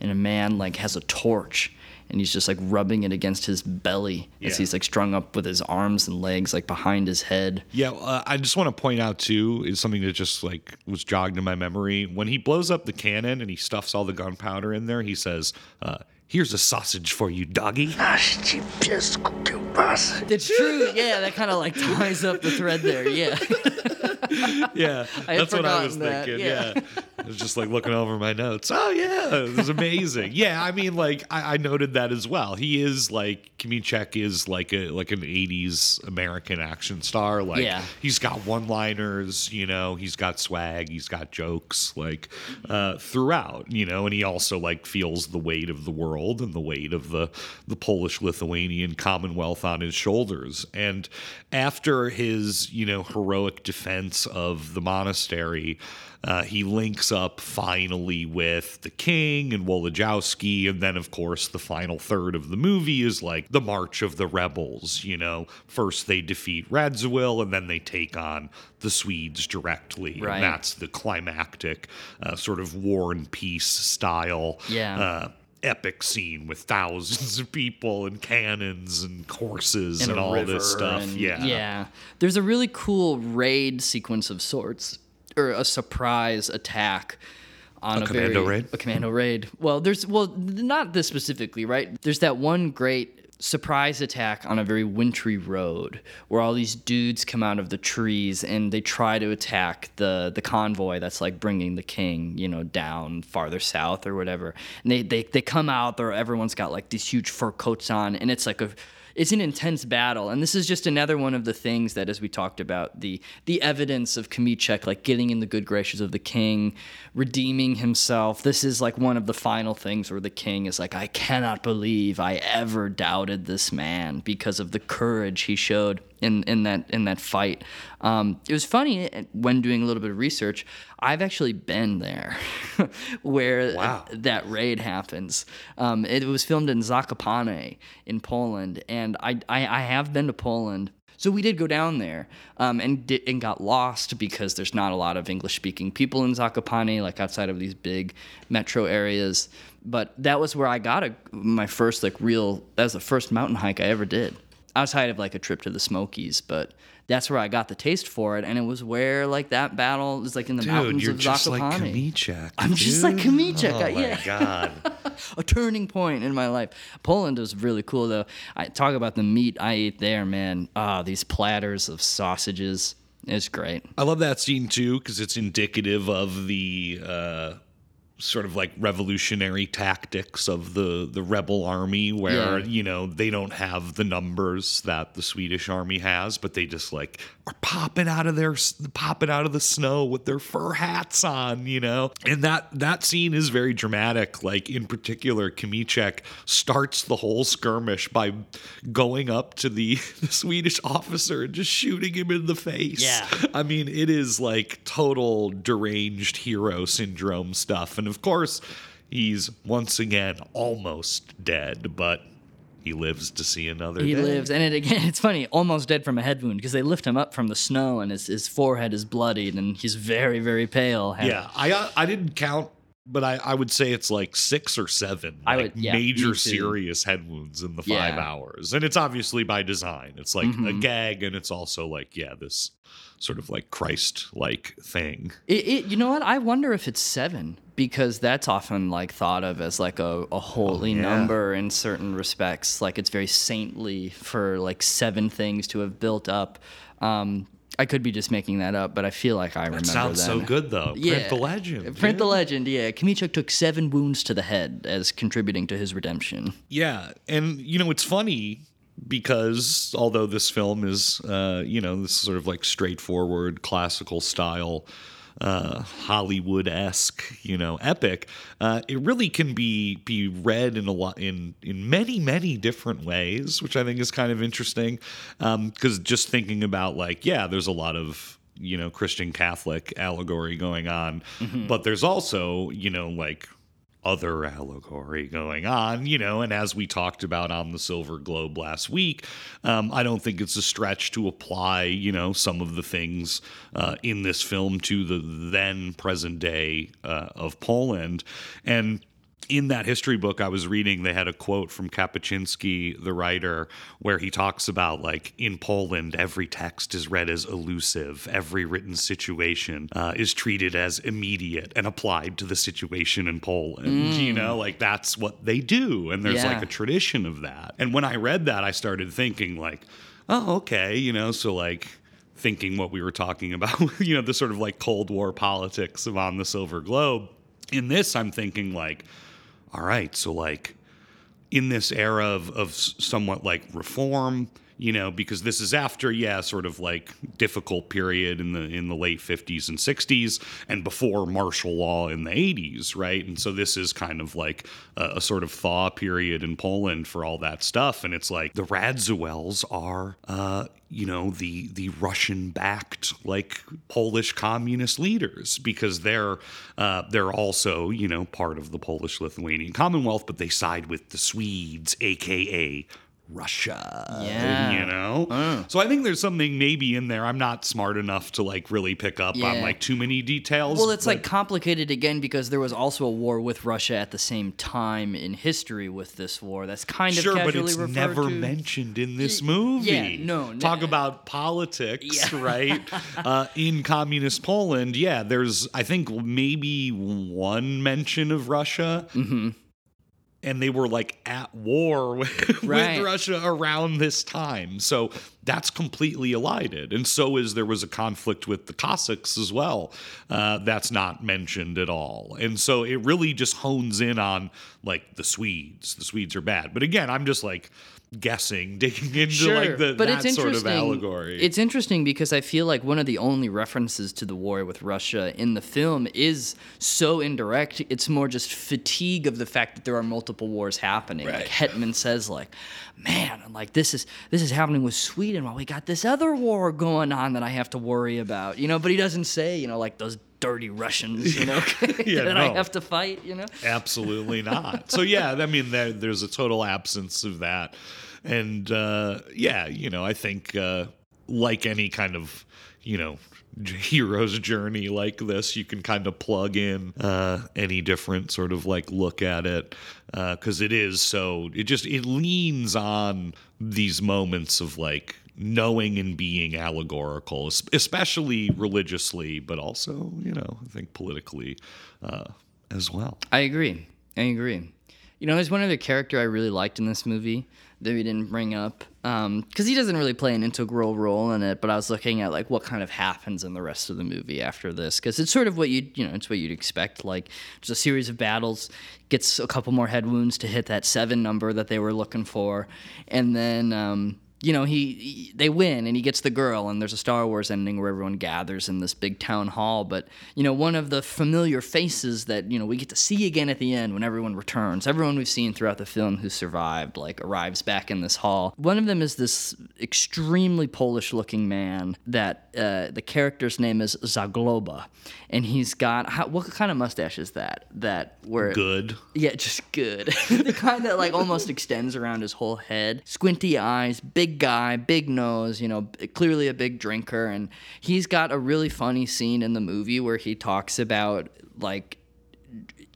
and a man like has a torch, and he's just like rubbing it against his belly as Yeah. he's like strung up with his arms and legs like behind his head. Yeah, uh, I just want to point out too is something that just like was jogged in my memory. When he blows up the cannon and he stuffs all the gunpowder in there, he says, uh, "Here's a sausage for you, doggy." It's true. Yeah, that kind of like ties up the thread there. Yeah. yeah, that's what I was that, thinking. yeah. Yeah. I was just like looking over my notes. Oh yeah, it was amazing. yeah, I mean, like I, I noted that as well. He is like Kmicic is like a like an '80s American action star. Like Yeah. he's got one-liners. You know, he's got swag. He's got jokes. Like uh, throughout. You know, and he also like feels the weight of the world and the weight of the the Polish-Lithuanian Commonwealth on his shoulders. And after his you know heroic defense of the monastery. Uh, he links up finally with the king and Wolodyjowski, and then, of course, the final third of the movie is like the march of the rebels. You know, first they defeat Radziwill, and then they take on the Swedes directly, Right. and that's the climactic uh, sort of war and peace style. Yeah. Uh, Epic scene with thousands of people and cannons and horses in and all this stuff. and- yeah. Yeah. There's a really cool raid sequence of sorts, or a surprise attack on A a, commando very, raid? A commando raid. Well, there's well, not this specifically, right? There's that one great surprise attack on a very wintry road where all these dudes come out of the trees and they try to attack the the convoy that's like bringing the king you know down farther south or whatever. And they they, they come out there everyone's got like these huge fur coats on and it's like a it's an intense battle. And this is just another one of the things that as we talked about the the evidence of Kmicic like getting in the good graces of the king redeeming himself. This is like one of the final things where the king is like I cannot believe I ever doubted this man because of the courage he showed in, in that in that fight um, it was funny eh, when doing a little bit of research I've actually been there where Wow. that raid happens. Um, it was filmed in Zakopane in Poland, and I, I, I have been to Poland. So we did go down there um, and di- and got lost because there's not a lot of English speaking people in Zakopane, like outside of these big metro areas. But that was where I got a, my first like real. That was the first mountain hike I ever did, outside of like a trip to the Smokies. But that's where I got the taste for it, and it was where like that battle was like in the Dude, mountains you're of just Zakopane. like Kmicic. I'm just like dude. Kmicic, Oh I- my god. a turning point in my life. Poland was really cool though. I talk about the meat I ate there, man. Ah, these platters of sausages. It's great. I love that scene too because it's indicative of the uh, sort of like revolutionary tactics of the the rebel army, where Yeah. you know they don't have the numbers that the Swedish army has, but they just like are popping out of their popping out of the snow with their fur hats on, you know. And that that scene is very dramatic. Like in particular, Kmicic starts the whole skirmish by going up to the, the Swedish officer and just shooting him in the face. Yeah. I mean, it is like total deranged hero syndrome stuff. And of course, he's once again almost dead, but he lives to see another He day. lives, and it again. It's funny, almost dead from a head wound because they lift him up from the snow, and his, his forehead is bloodied, and he's very very pale. Yeah, I uh, I didn't count, but I, I would say it's like six or seven I like would- yeah, major serious head wounds in the five Yeah. hours, and it's obviously by design. It's like a Mhm. gag, and it's also like yeah, this sort of like Christ like thing. It, it, you know what? I wonder if it's seven because that's often like thought of as like a, a holy Oh, yeah. number in certain respects. Like it's very saintly for like seven things to have built up. Um, I could be just making that up, but I feel like I remember sounds so good, though. Print the legend, Print the legend. Yeah, Kmicic took seven wounds to the head as contributing to his redemption. Yeah, and you know it's funny because although this film is, uh, you know, this sort of like straightforward classical style. Uh, Hollywood esque, you know, epic. Uh, it really can be be read in a lot in in many many different ways, which I think is kind of interesting. Because just thinking about like, yeah, there's a lot of you know Christian Catholic allegory going on, but there's also you know like other allegory going on, you know, and as we talked about on the Silver Globe last week, um, I don't think it's a stretch to apply, you know, some of the things uh, in this film to the then present day uh, of Poland. And in that history book I was reading, they had a quote from Kapuscinski, the writer, where he talks about like in Poland, every text is read as elusive, every written situation uh, is treated as immediate and applied to the situation in Poland. You know, like that's what they do, and there's Yeah. like a tradition of that. And when I read that, I started thinking like, oh, okay, you know, so like thinking what we were talking about, you know, the sort of like Cold War politics of on the Silver Globe. In this, I'm thinking like, all right, so like in this era of, of somewhat like reform, you know, because this is after, yeah, sort of like difficult period in the in the late 50s and 60s and before martial law in the 80s, right? And so this is kind of like a, a sort of thaw period in Poland for all that stuff. And it's like the Radziwills are uh, you know the the Russian backed like Polish communist leaders because they're uh, they're also you know part of the Polish Lithuanian Commonwealth, but they side with the Swedes, aka Russia. Yeah. you know. So I think there's something maybe in there. I'm not smart enough to like really pick up on like too many details. Well, it's but- like complicated again because there was also a war with Russia at the same time in history with this war. That's kind of Sure, but it's never to. mentioned in this movie. yeah, no, ne- Talk about politics, Yeah. right? uh, in communist Poland, yeah, there's, I think, maybe one mention of Russia. Mm-hmm. And they were like at war with, Right. with Russia around this time. So that's completely elided. And so is there was a conflict with the Cossacks as well. Uh, that's not mentioned at all. And so it really just hones in on like the Swedes. The Swedes are bad. But again, I'm just like guessing, digging into like the, but that it's sort of interesting. allegory. It's interesting because I feel like one of the only references to the war with Russia in the film is so indirect. It's more just fatigue of the fact that there are multiple wars happening. Like Hetman says, like, man, I'm like this is this is happening with Sweden while we got this other war going on that I have to worry about. You know, but he doesn't say, you know, like those dirty Russians, you know, Yeah, that I have to fight, you know? Absolutely not. So yeah, I mean, there, there's a total absence of that, and uh, yeah, you know, I think uh, like any kind of you know hero's journey like this, you can kind of plug in uh, any different sort of like look at it because it is so. It just it leans on these moments of like knowing and being allegorical, especially religiously, but also you know I think politically uh, as well. I agree. I agree. You know, there's one other character I really liked in this movie that we didn't bring up because he doesn't really play an integral role in it. But I was looking at like what kind of happens in the rest of the movie after this because it's sort of what you you know it's what you'd expect. Like just a series of battles, gets a couple more head wounds to hit that seven number that they were looking for, and then. Um, you know, he, he- they win and he gets the girl and there's a Star Wars ending where everyone gathers in this big town hall. But you know, one of the familiar faces that you know we get to see again at the end when everyone returns, everyone we've seen throughout the film who survived, like arrives back in this hall. One of them is this extremely Polish-looking man that uh, the character's name is Zagloba, and he's got how, what kind of mustache is that? That where Good. yeah, just good. the kind that like almost extends around his whole head. Squinty eyes, big guy, big nose, you know, clearly a big drinker. And he's got a really funny scene in the movie where he talks about like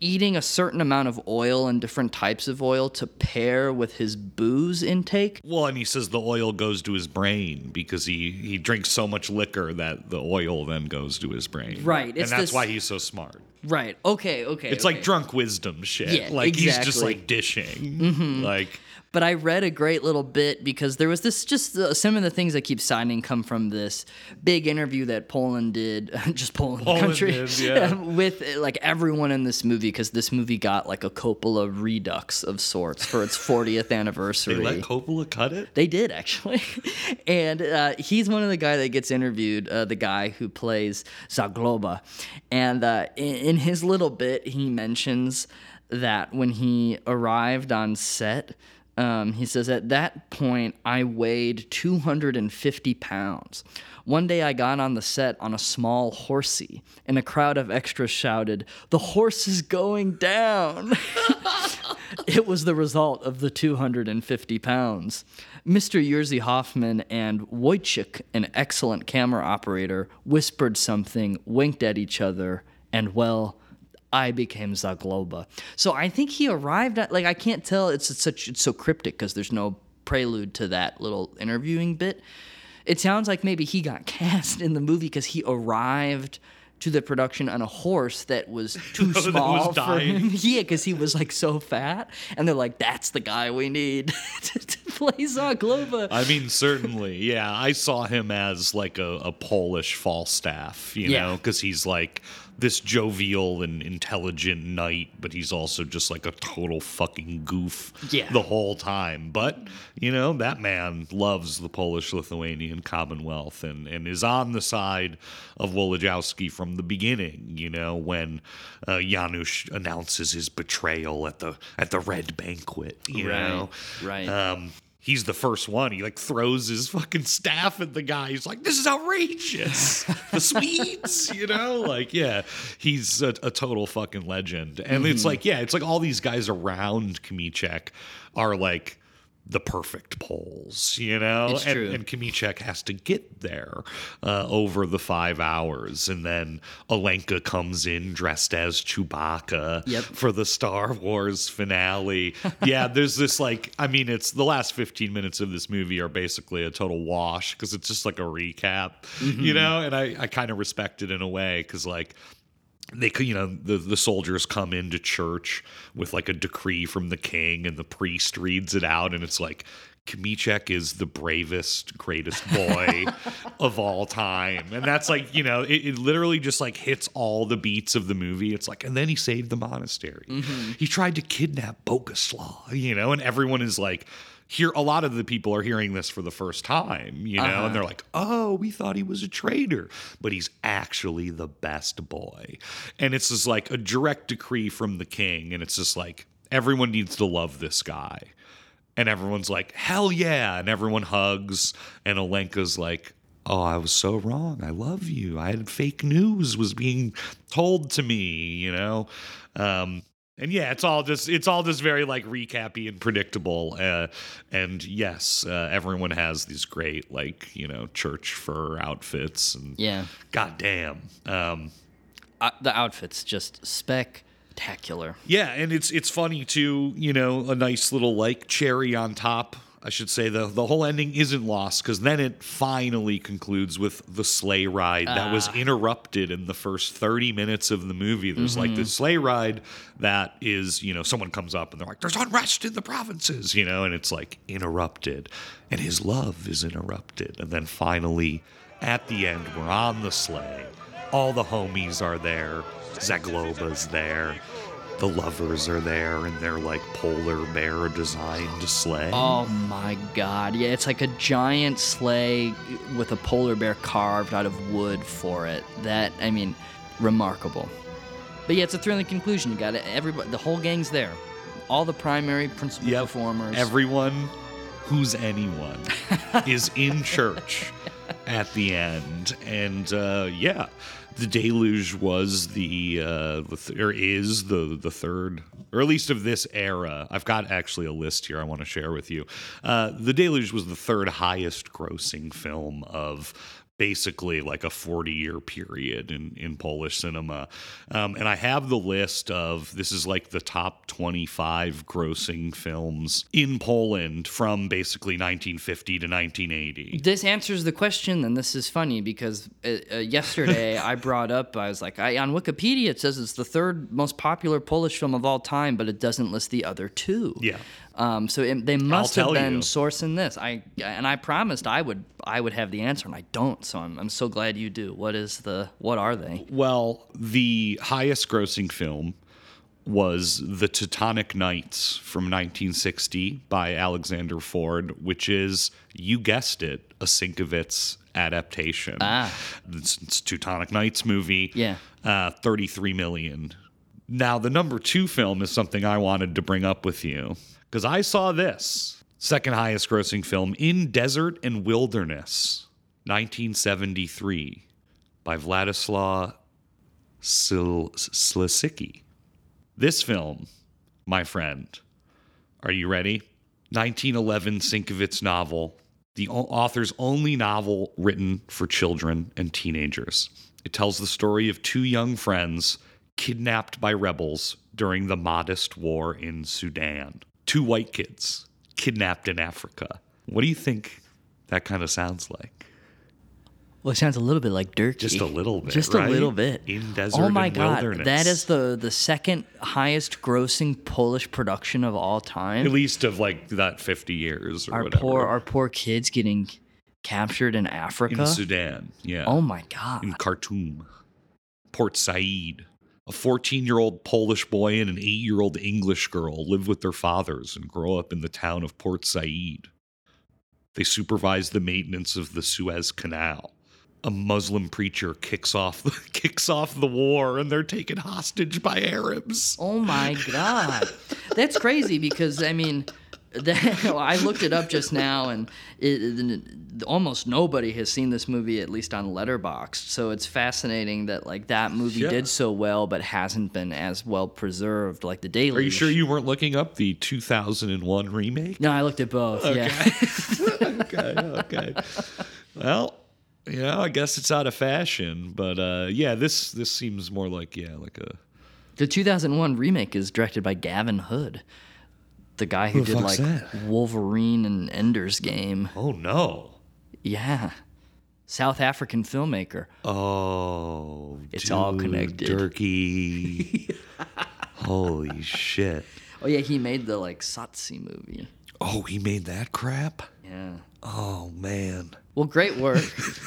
eating a certain amount of oil and different types of oil to pair with his booze intake. Well, and he says the oil goes to his brain because he he drinks so much liquor that the oil then goes to his brain. Right, and that's this- why he's so smart. Right. Okay. Okay. It's okay. like drunk wisdom shit. Yeah, like he's just like dishing. Mm-hmm. Like But I read a great little bit because there was this just uh, some of the things I keep signing come from this big interview that Poland did, just Poland, Poland country, did, yeah. with uh, like everyone in this movie because this movie got like a Coppola redux of sorts for its 40th anniversary. They let Coppola cut it? They did actually, and uh, he's one of the guy that gets interviewed, uh, the guy who plays Zagloba, and uh, in, in his little bit he mentions that when he arrived on set. Um, he says, At that point, I weighed 250 pounds. One day I got on the set on a small horsey, and a crowd of extras shouted, The horse is going down. it was the result of the 250 pounds. Mr. Jerzy Hoffman and Wojcik, an excellent camera operator, whispered something, winked at each other, and well, I became Zagloba. So I think he arrived at like I can't tell. It's, it's such it's so cryptic because there's no prelude to that little interviewing bit. It sounds like maybe he got cast in the movie because he arrived to the production on a horse that was too small was for him. Yeah, because he was like so fat, and they're like, "That's the guy we need to, to play Zagloba." I mean, certainly, yeah. I saw him as like a, a Polish Falstaff, you Yeah. know, because he's like this jovial and intelligent knight, but he's also just like a total fucking goof Yeah. the whole time. But, you know, that man loves the Polish Lithuanian Commonwealth and, and is on the side of Wolodyjowski from the beginning, you know, when uh, Janusz announces his betrayal at the at the red banquet, you Right, know. right. Um, he's the first one. He like throws his fucking staff at the guy. He's like, "This is outrageous." the Swedes, you know, like yeah, he's a, a total fucking legend. And it's Mhm. like yeah, it's like all these guys around Kmicic are like the perfect Poles, you know, It's and, true. and Kmicic has to get there uh, over the five hours, and then Olenka comes in dressed as Chewbacca Yep. for the Star Wars finale. yeah, there's this like, I mean, it's the last 15 minutes of this movie are basically a total wash because it's just like a recap, you Mhm. know, and I, I kind of respect it in a way because like they could, you know, the, the soldiers come into church with like a decree from the king, and the priest reads it out, and it's like, Kmicic is the bravest, greatest boy of all time. And that's like, you know, it, it literally just like hits all the beats of the movie. It's like, and then he saved the monastery. Mm-hmm. He tried to kidnap Boguslaw, you know, and everyone is like, here, a lot of the people are hearing this for the first time, you know, Uh-huh. and they're like, oh, we thought he was a traitor, but he's actually the best boy. And it's just like a direct decree from the king. And it's just like, everyone needs to love this guy. And everyone's like, hell yeah. And everyone hugs. And Olenka's like, oh, I was so wrong. I love you. I had fake news was being told to me, you know? Um, and yeah, it's all just it's all just very like recappy and predictable. Uh, and yes, uh, everyone has these great like you know church fur outfits and Yeah. goddamn. Um, Uh, the outfit's just spectacular. Yeah, and it's it's funny too. You know, a nice little like cherry on top. I should say the the whole ending isn't lost because then it finally concludes with the sleigh ride that was Ah. interrupted in the first thirty minutes of the movie. There's like Mhm. this sleigh ride that is you know someone comes up and they're like, "There's unrest in the provinces," you know, and it's like interrupted, and his love is interrupted, and then finally at the end we're on the sleigh. All the homies are there. Zagloba's there. The lovers are there in their like polar bear designed sleigh. Oh my god. Yeah, it's like a giant sleigh with a polar bear carved out of wood for it. That I mean, remarkable. But yeah, it's a thrilling conclusion. You got it. Everybody, the whole gang's there. All the primary principal performers. Everyone who's anyone is in church at the end, and uh, yeah, the deluge was the uh, the th- or is the the third, or at least of this era. I've got actually a list here I want to share with you. Uh, the deluge was the third highest grossing film of basically like a 40 year period in, in Polish cinema. Um, and I have the list of this is like the top 25 grossing films in Poland from basically 1950 to 1980. This answers the question, and this is funny because uh, uh, yesterday I brought up, I was like, I, on Wikipedia it says it's the third most popular Polish film of all time, but it doesn't list the other two. Yeah. Um, so it, they must have been you. sourcing this. I and I promised I would I would have the answer, and I don't. So I'm, I'm so glad you do. What is the what are they? Well, the highest grossing film was The Teutonic Knights from 1960 by Alexander Ford, which is, you guessed it, a Sienkiewicz adaptation. Ah. It's, it's Teutonic Knights movie. Yeah. Uh, 33 million. Now, the number two film is something I wanted to bring up with you because I saw this second highest grossing film, In Desert and Wilderness, 1973, by Vladislav Sil- Slesicki. This film, my friend, are you ready? 1911 Sienkiewicz novel, the author's only novel written for children and teenagers. It tells the story of two young friends kidnapped by rebels during the Mahdist War in Sudan. Two white kids kidnapped in Africa. What do you think that kind of sounds like? Well, it sounds a little bit like Dirk. Just a little bit, Just right? a little bit. In oh Desert Oh my god, Wilderness. that is the the second highest grossing Polish production of all time. At least of like that 50 years or our whatever. poor our poor kids getting captured in Africa. in Sudan. Yeah. Oh my god. in Khartoum, Port Said. A 14 year old Polish boy and an 8 year old English girl live with their fathers and grow up in the town of Port Said. They supervise the maintenance of the Suez Canal. A Muslim preacher kicks off the, kicks off the war and they're taken hostage by Arabs. Oh my god, that's crazy because I mean, that, I looked it up just now, and it, it- almost nobody has seen this movie at least on Letterboxd. So it's fascinating that like that movie Yeah. did so well, but hasn't been as well preserved like the Deluge. Are you sure you weren't looking up the 2001 remake? No, I looked at both. Yeah. okay, okay. Well, you know, I guess it's out of fashion, but uh, yeah, this this seems more like yeah, like a The 2001 remake is directed by Gavin Hood, the guy who, Who did like that? Wolverine and Ender's Game. oh no, Yeah. South African filmmaker. oh, It's all connected. Turkey. Holy shit! Oh yeah, he made the like Tsotsi movie. Oh, he made that crap. Yeah. Oh man. Well, great work.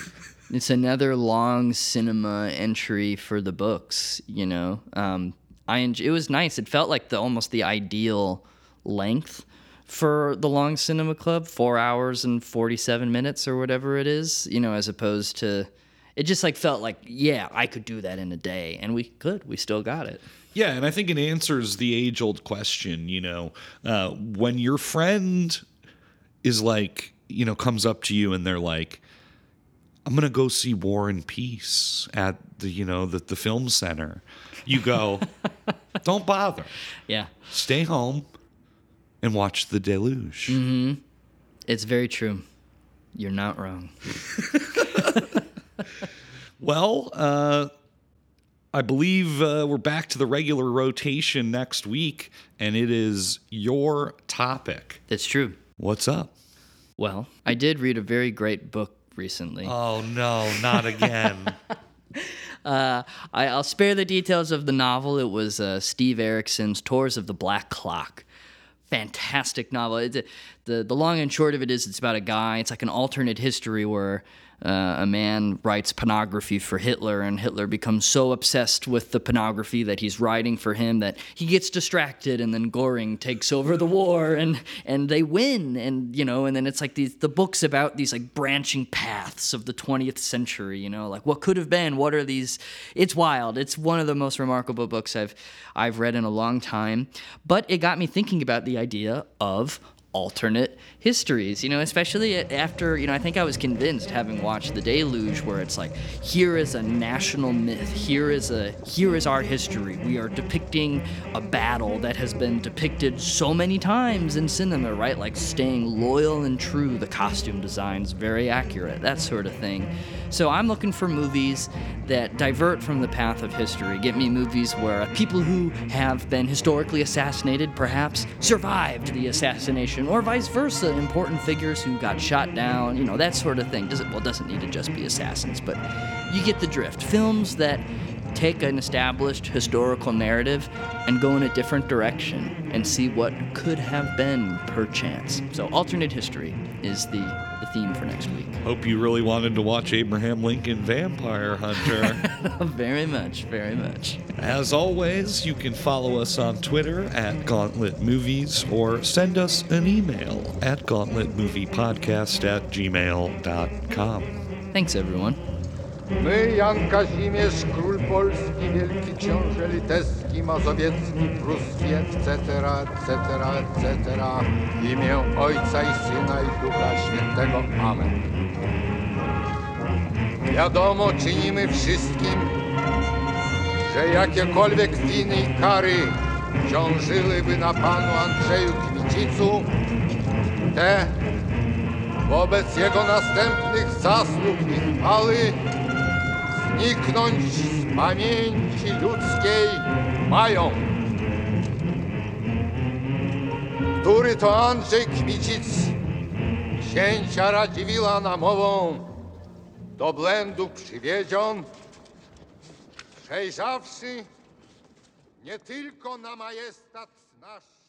it's another long cinema entry for the books. You know, um, I it was nice. It felt like the almost the ideal length for the long cinema club, four hours and forty seven minutes or whatever it is. You know, as opposed to. It just like felt like, yeah, I could do that in a day, and we could. We still got it. Yeah, and I think it answers the age old question, you know, uh, when your friend is like, you know, comes up to you and they're like, I'm to go see War and Peace at the, you know, the, the film center. You go, don't bother. Yeah, Stay home and watch The Deluge. it's very true. You're not wrong. Well, uh, I believe uh, we're back to the regular rotation next week, and it is your topic. That's true. What's up? Well, I did read a very great book recently. Oh, no, not again. Uh, I, I'll spare the details of the novel. It was uh, Steve Erickson's Tours of the Black Clock. Fantastic novel. The the long and short of it is it's about a guy. It's like an alternate history where uh, a man writes pornography for Hitler, and Hitler becomes so obsessed with the pornography that he's writing for him that he gets distracted, and then Goring takes over the war, and and they win, and you know, and then it's like these the books about these like branching paths of the 20th century, you know, like what could have been, what are these? It's wild. It's one of the most remarkable books I've I've read in a long time, but it got me thinking about the idea of alternate histories, you know, especially after, you know, I think I was convinced having watched The Deluge where it's like here is a national myth, here is a here is our history. We are depicting a battle that has been depicted so many times in cinema, right? Like staying loyal and true, the costume designs very accurate, that sort of thing. So I'm looking for movies that divert from the path of history. Get me movies where people who have been historically assassinated perhaps survived the assassination, or vice versa, important figures who got shot down, you know, that sort of thing. Doesn't well, it doesn't need to just be assassins, but you get the drift. Films that take an established historical narrative and go in a different direction and see what could have been perchance. So, alternate history is the, the theme for next week. Hope you really wanted to watch Abraham Lincoln Vampire Hunter. very much, very much. As always, you can follow us on Twitter at Gauntlet Movies or send us an email at gauntletmoviepodcast at gmail.com. Thanks, everyone. My, Jan Kazimierz, król polski, wielki książę litewski, mazowiecki, pruski, etc., etc., etc., w imię Ojca i Syna i Ducha Świętego. Amen. Wiadomo czynimy wszystkim, że jakiekolwiek winy i kary ciążyłyby na panu Andrzeju Kmicicu, te wobec jego następnych zasług i chwały zniknąć z pamięci ludzkiej mają. Który to Andrzej Kmicic, księcia Radziwiła namową, do błędu przywiedzion, przejrzawszy nie tylko na majestat nasz,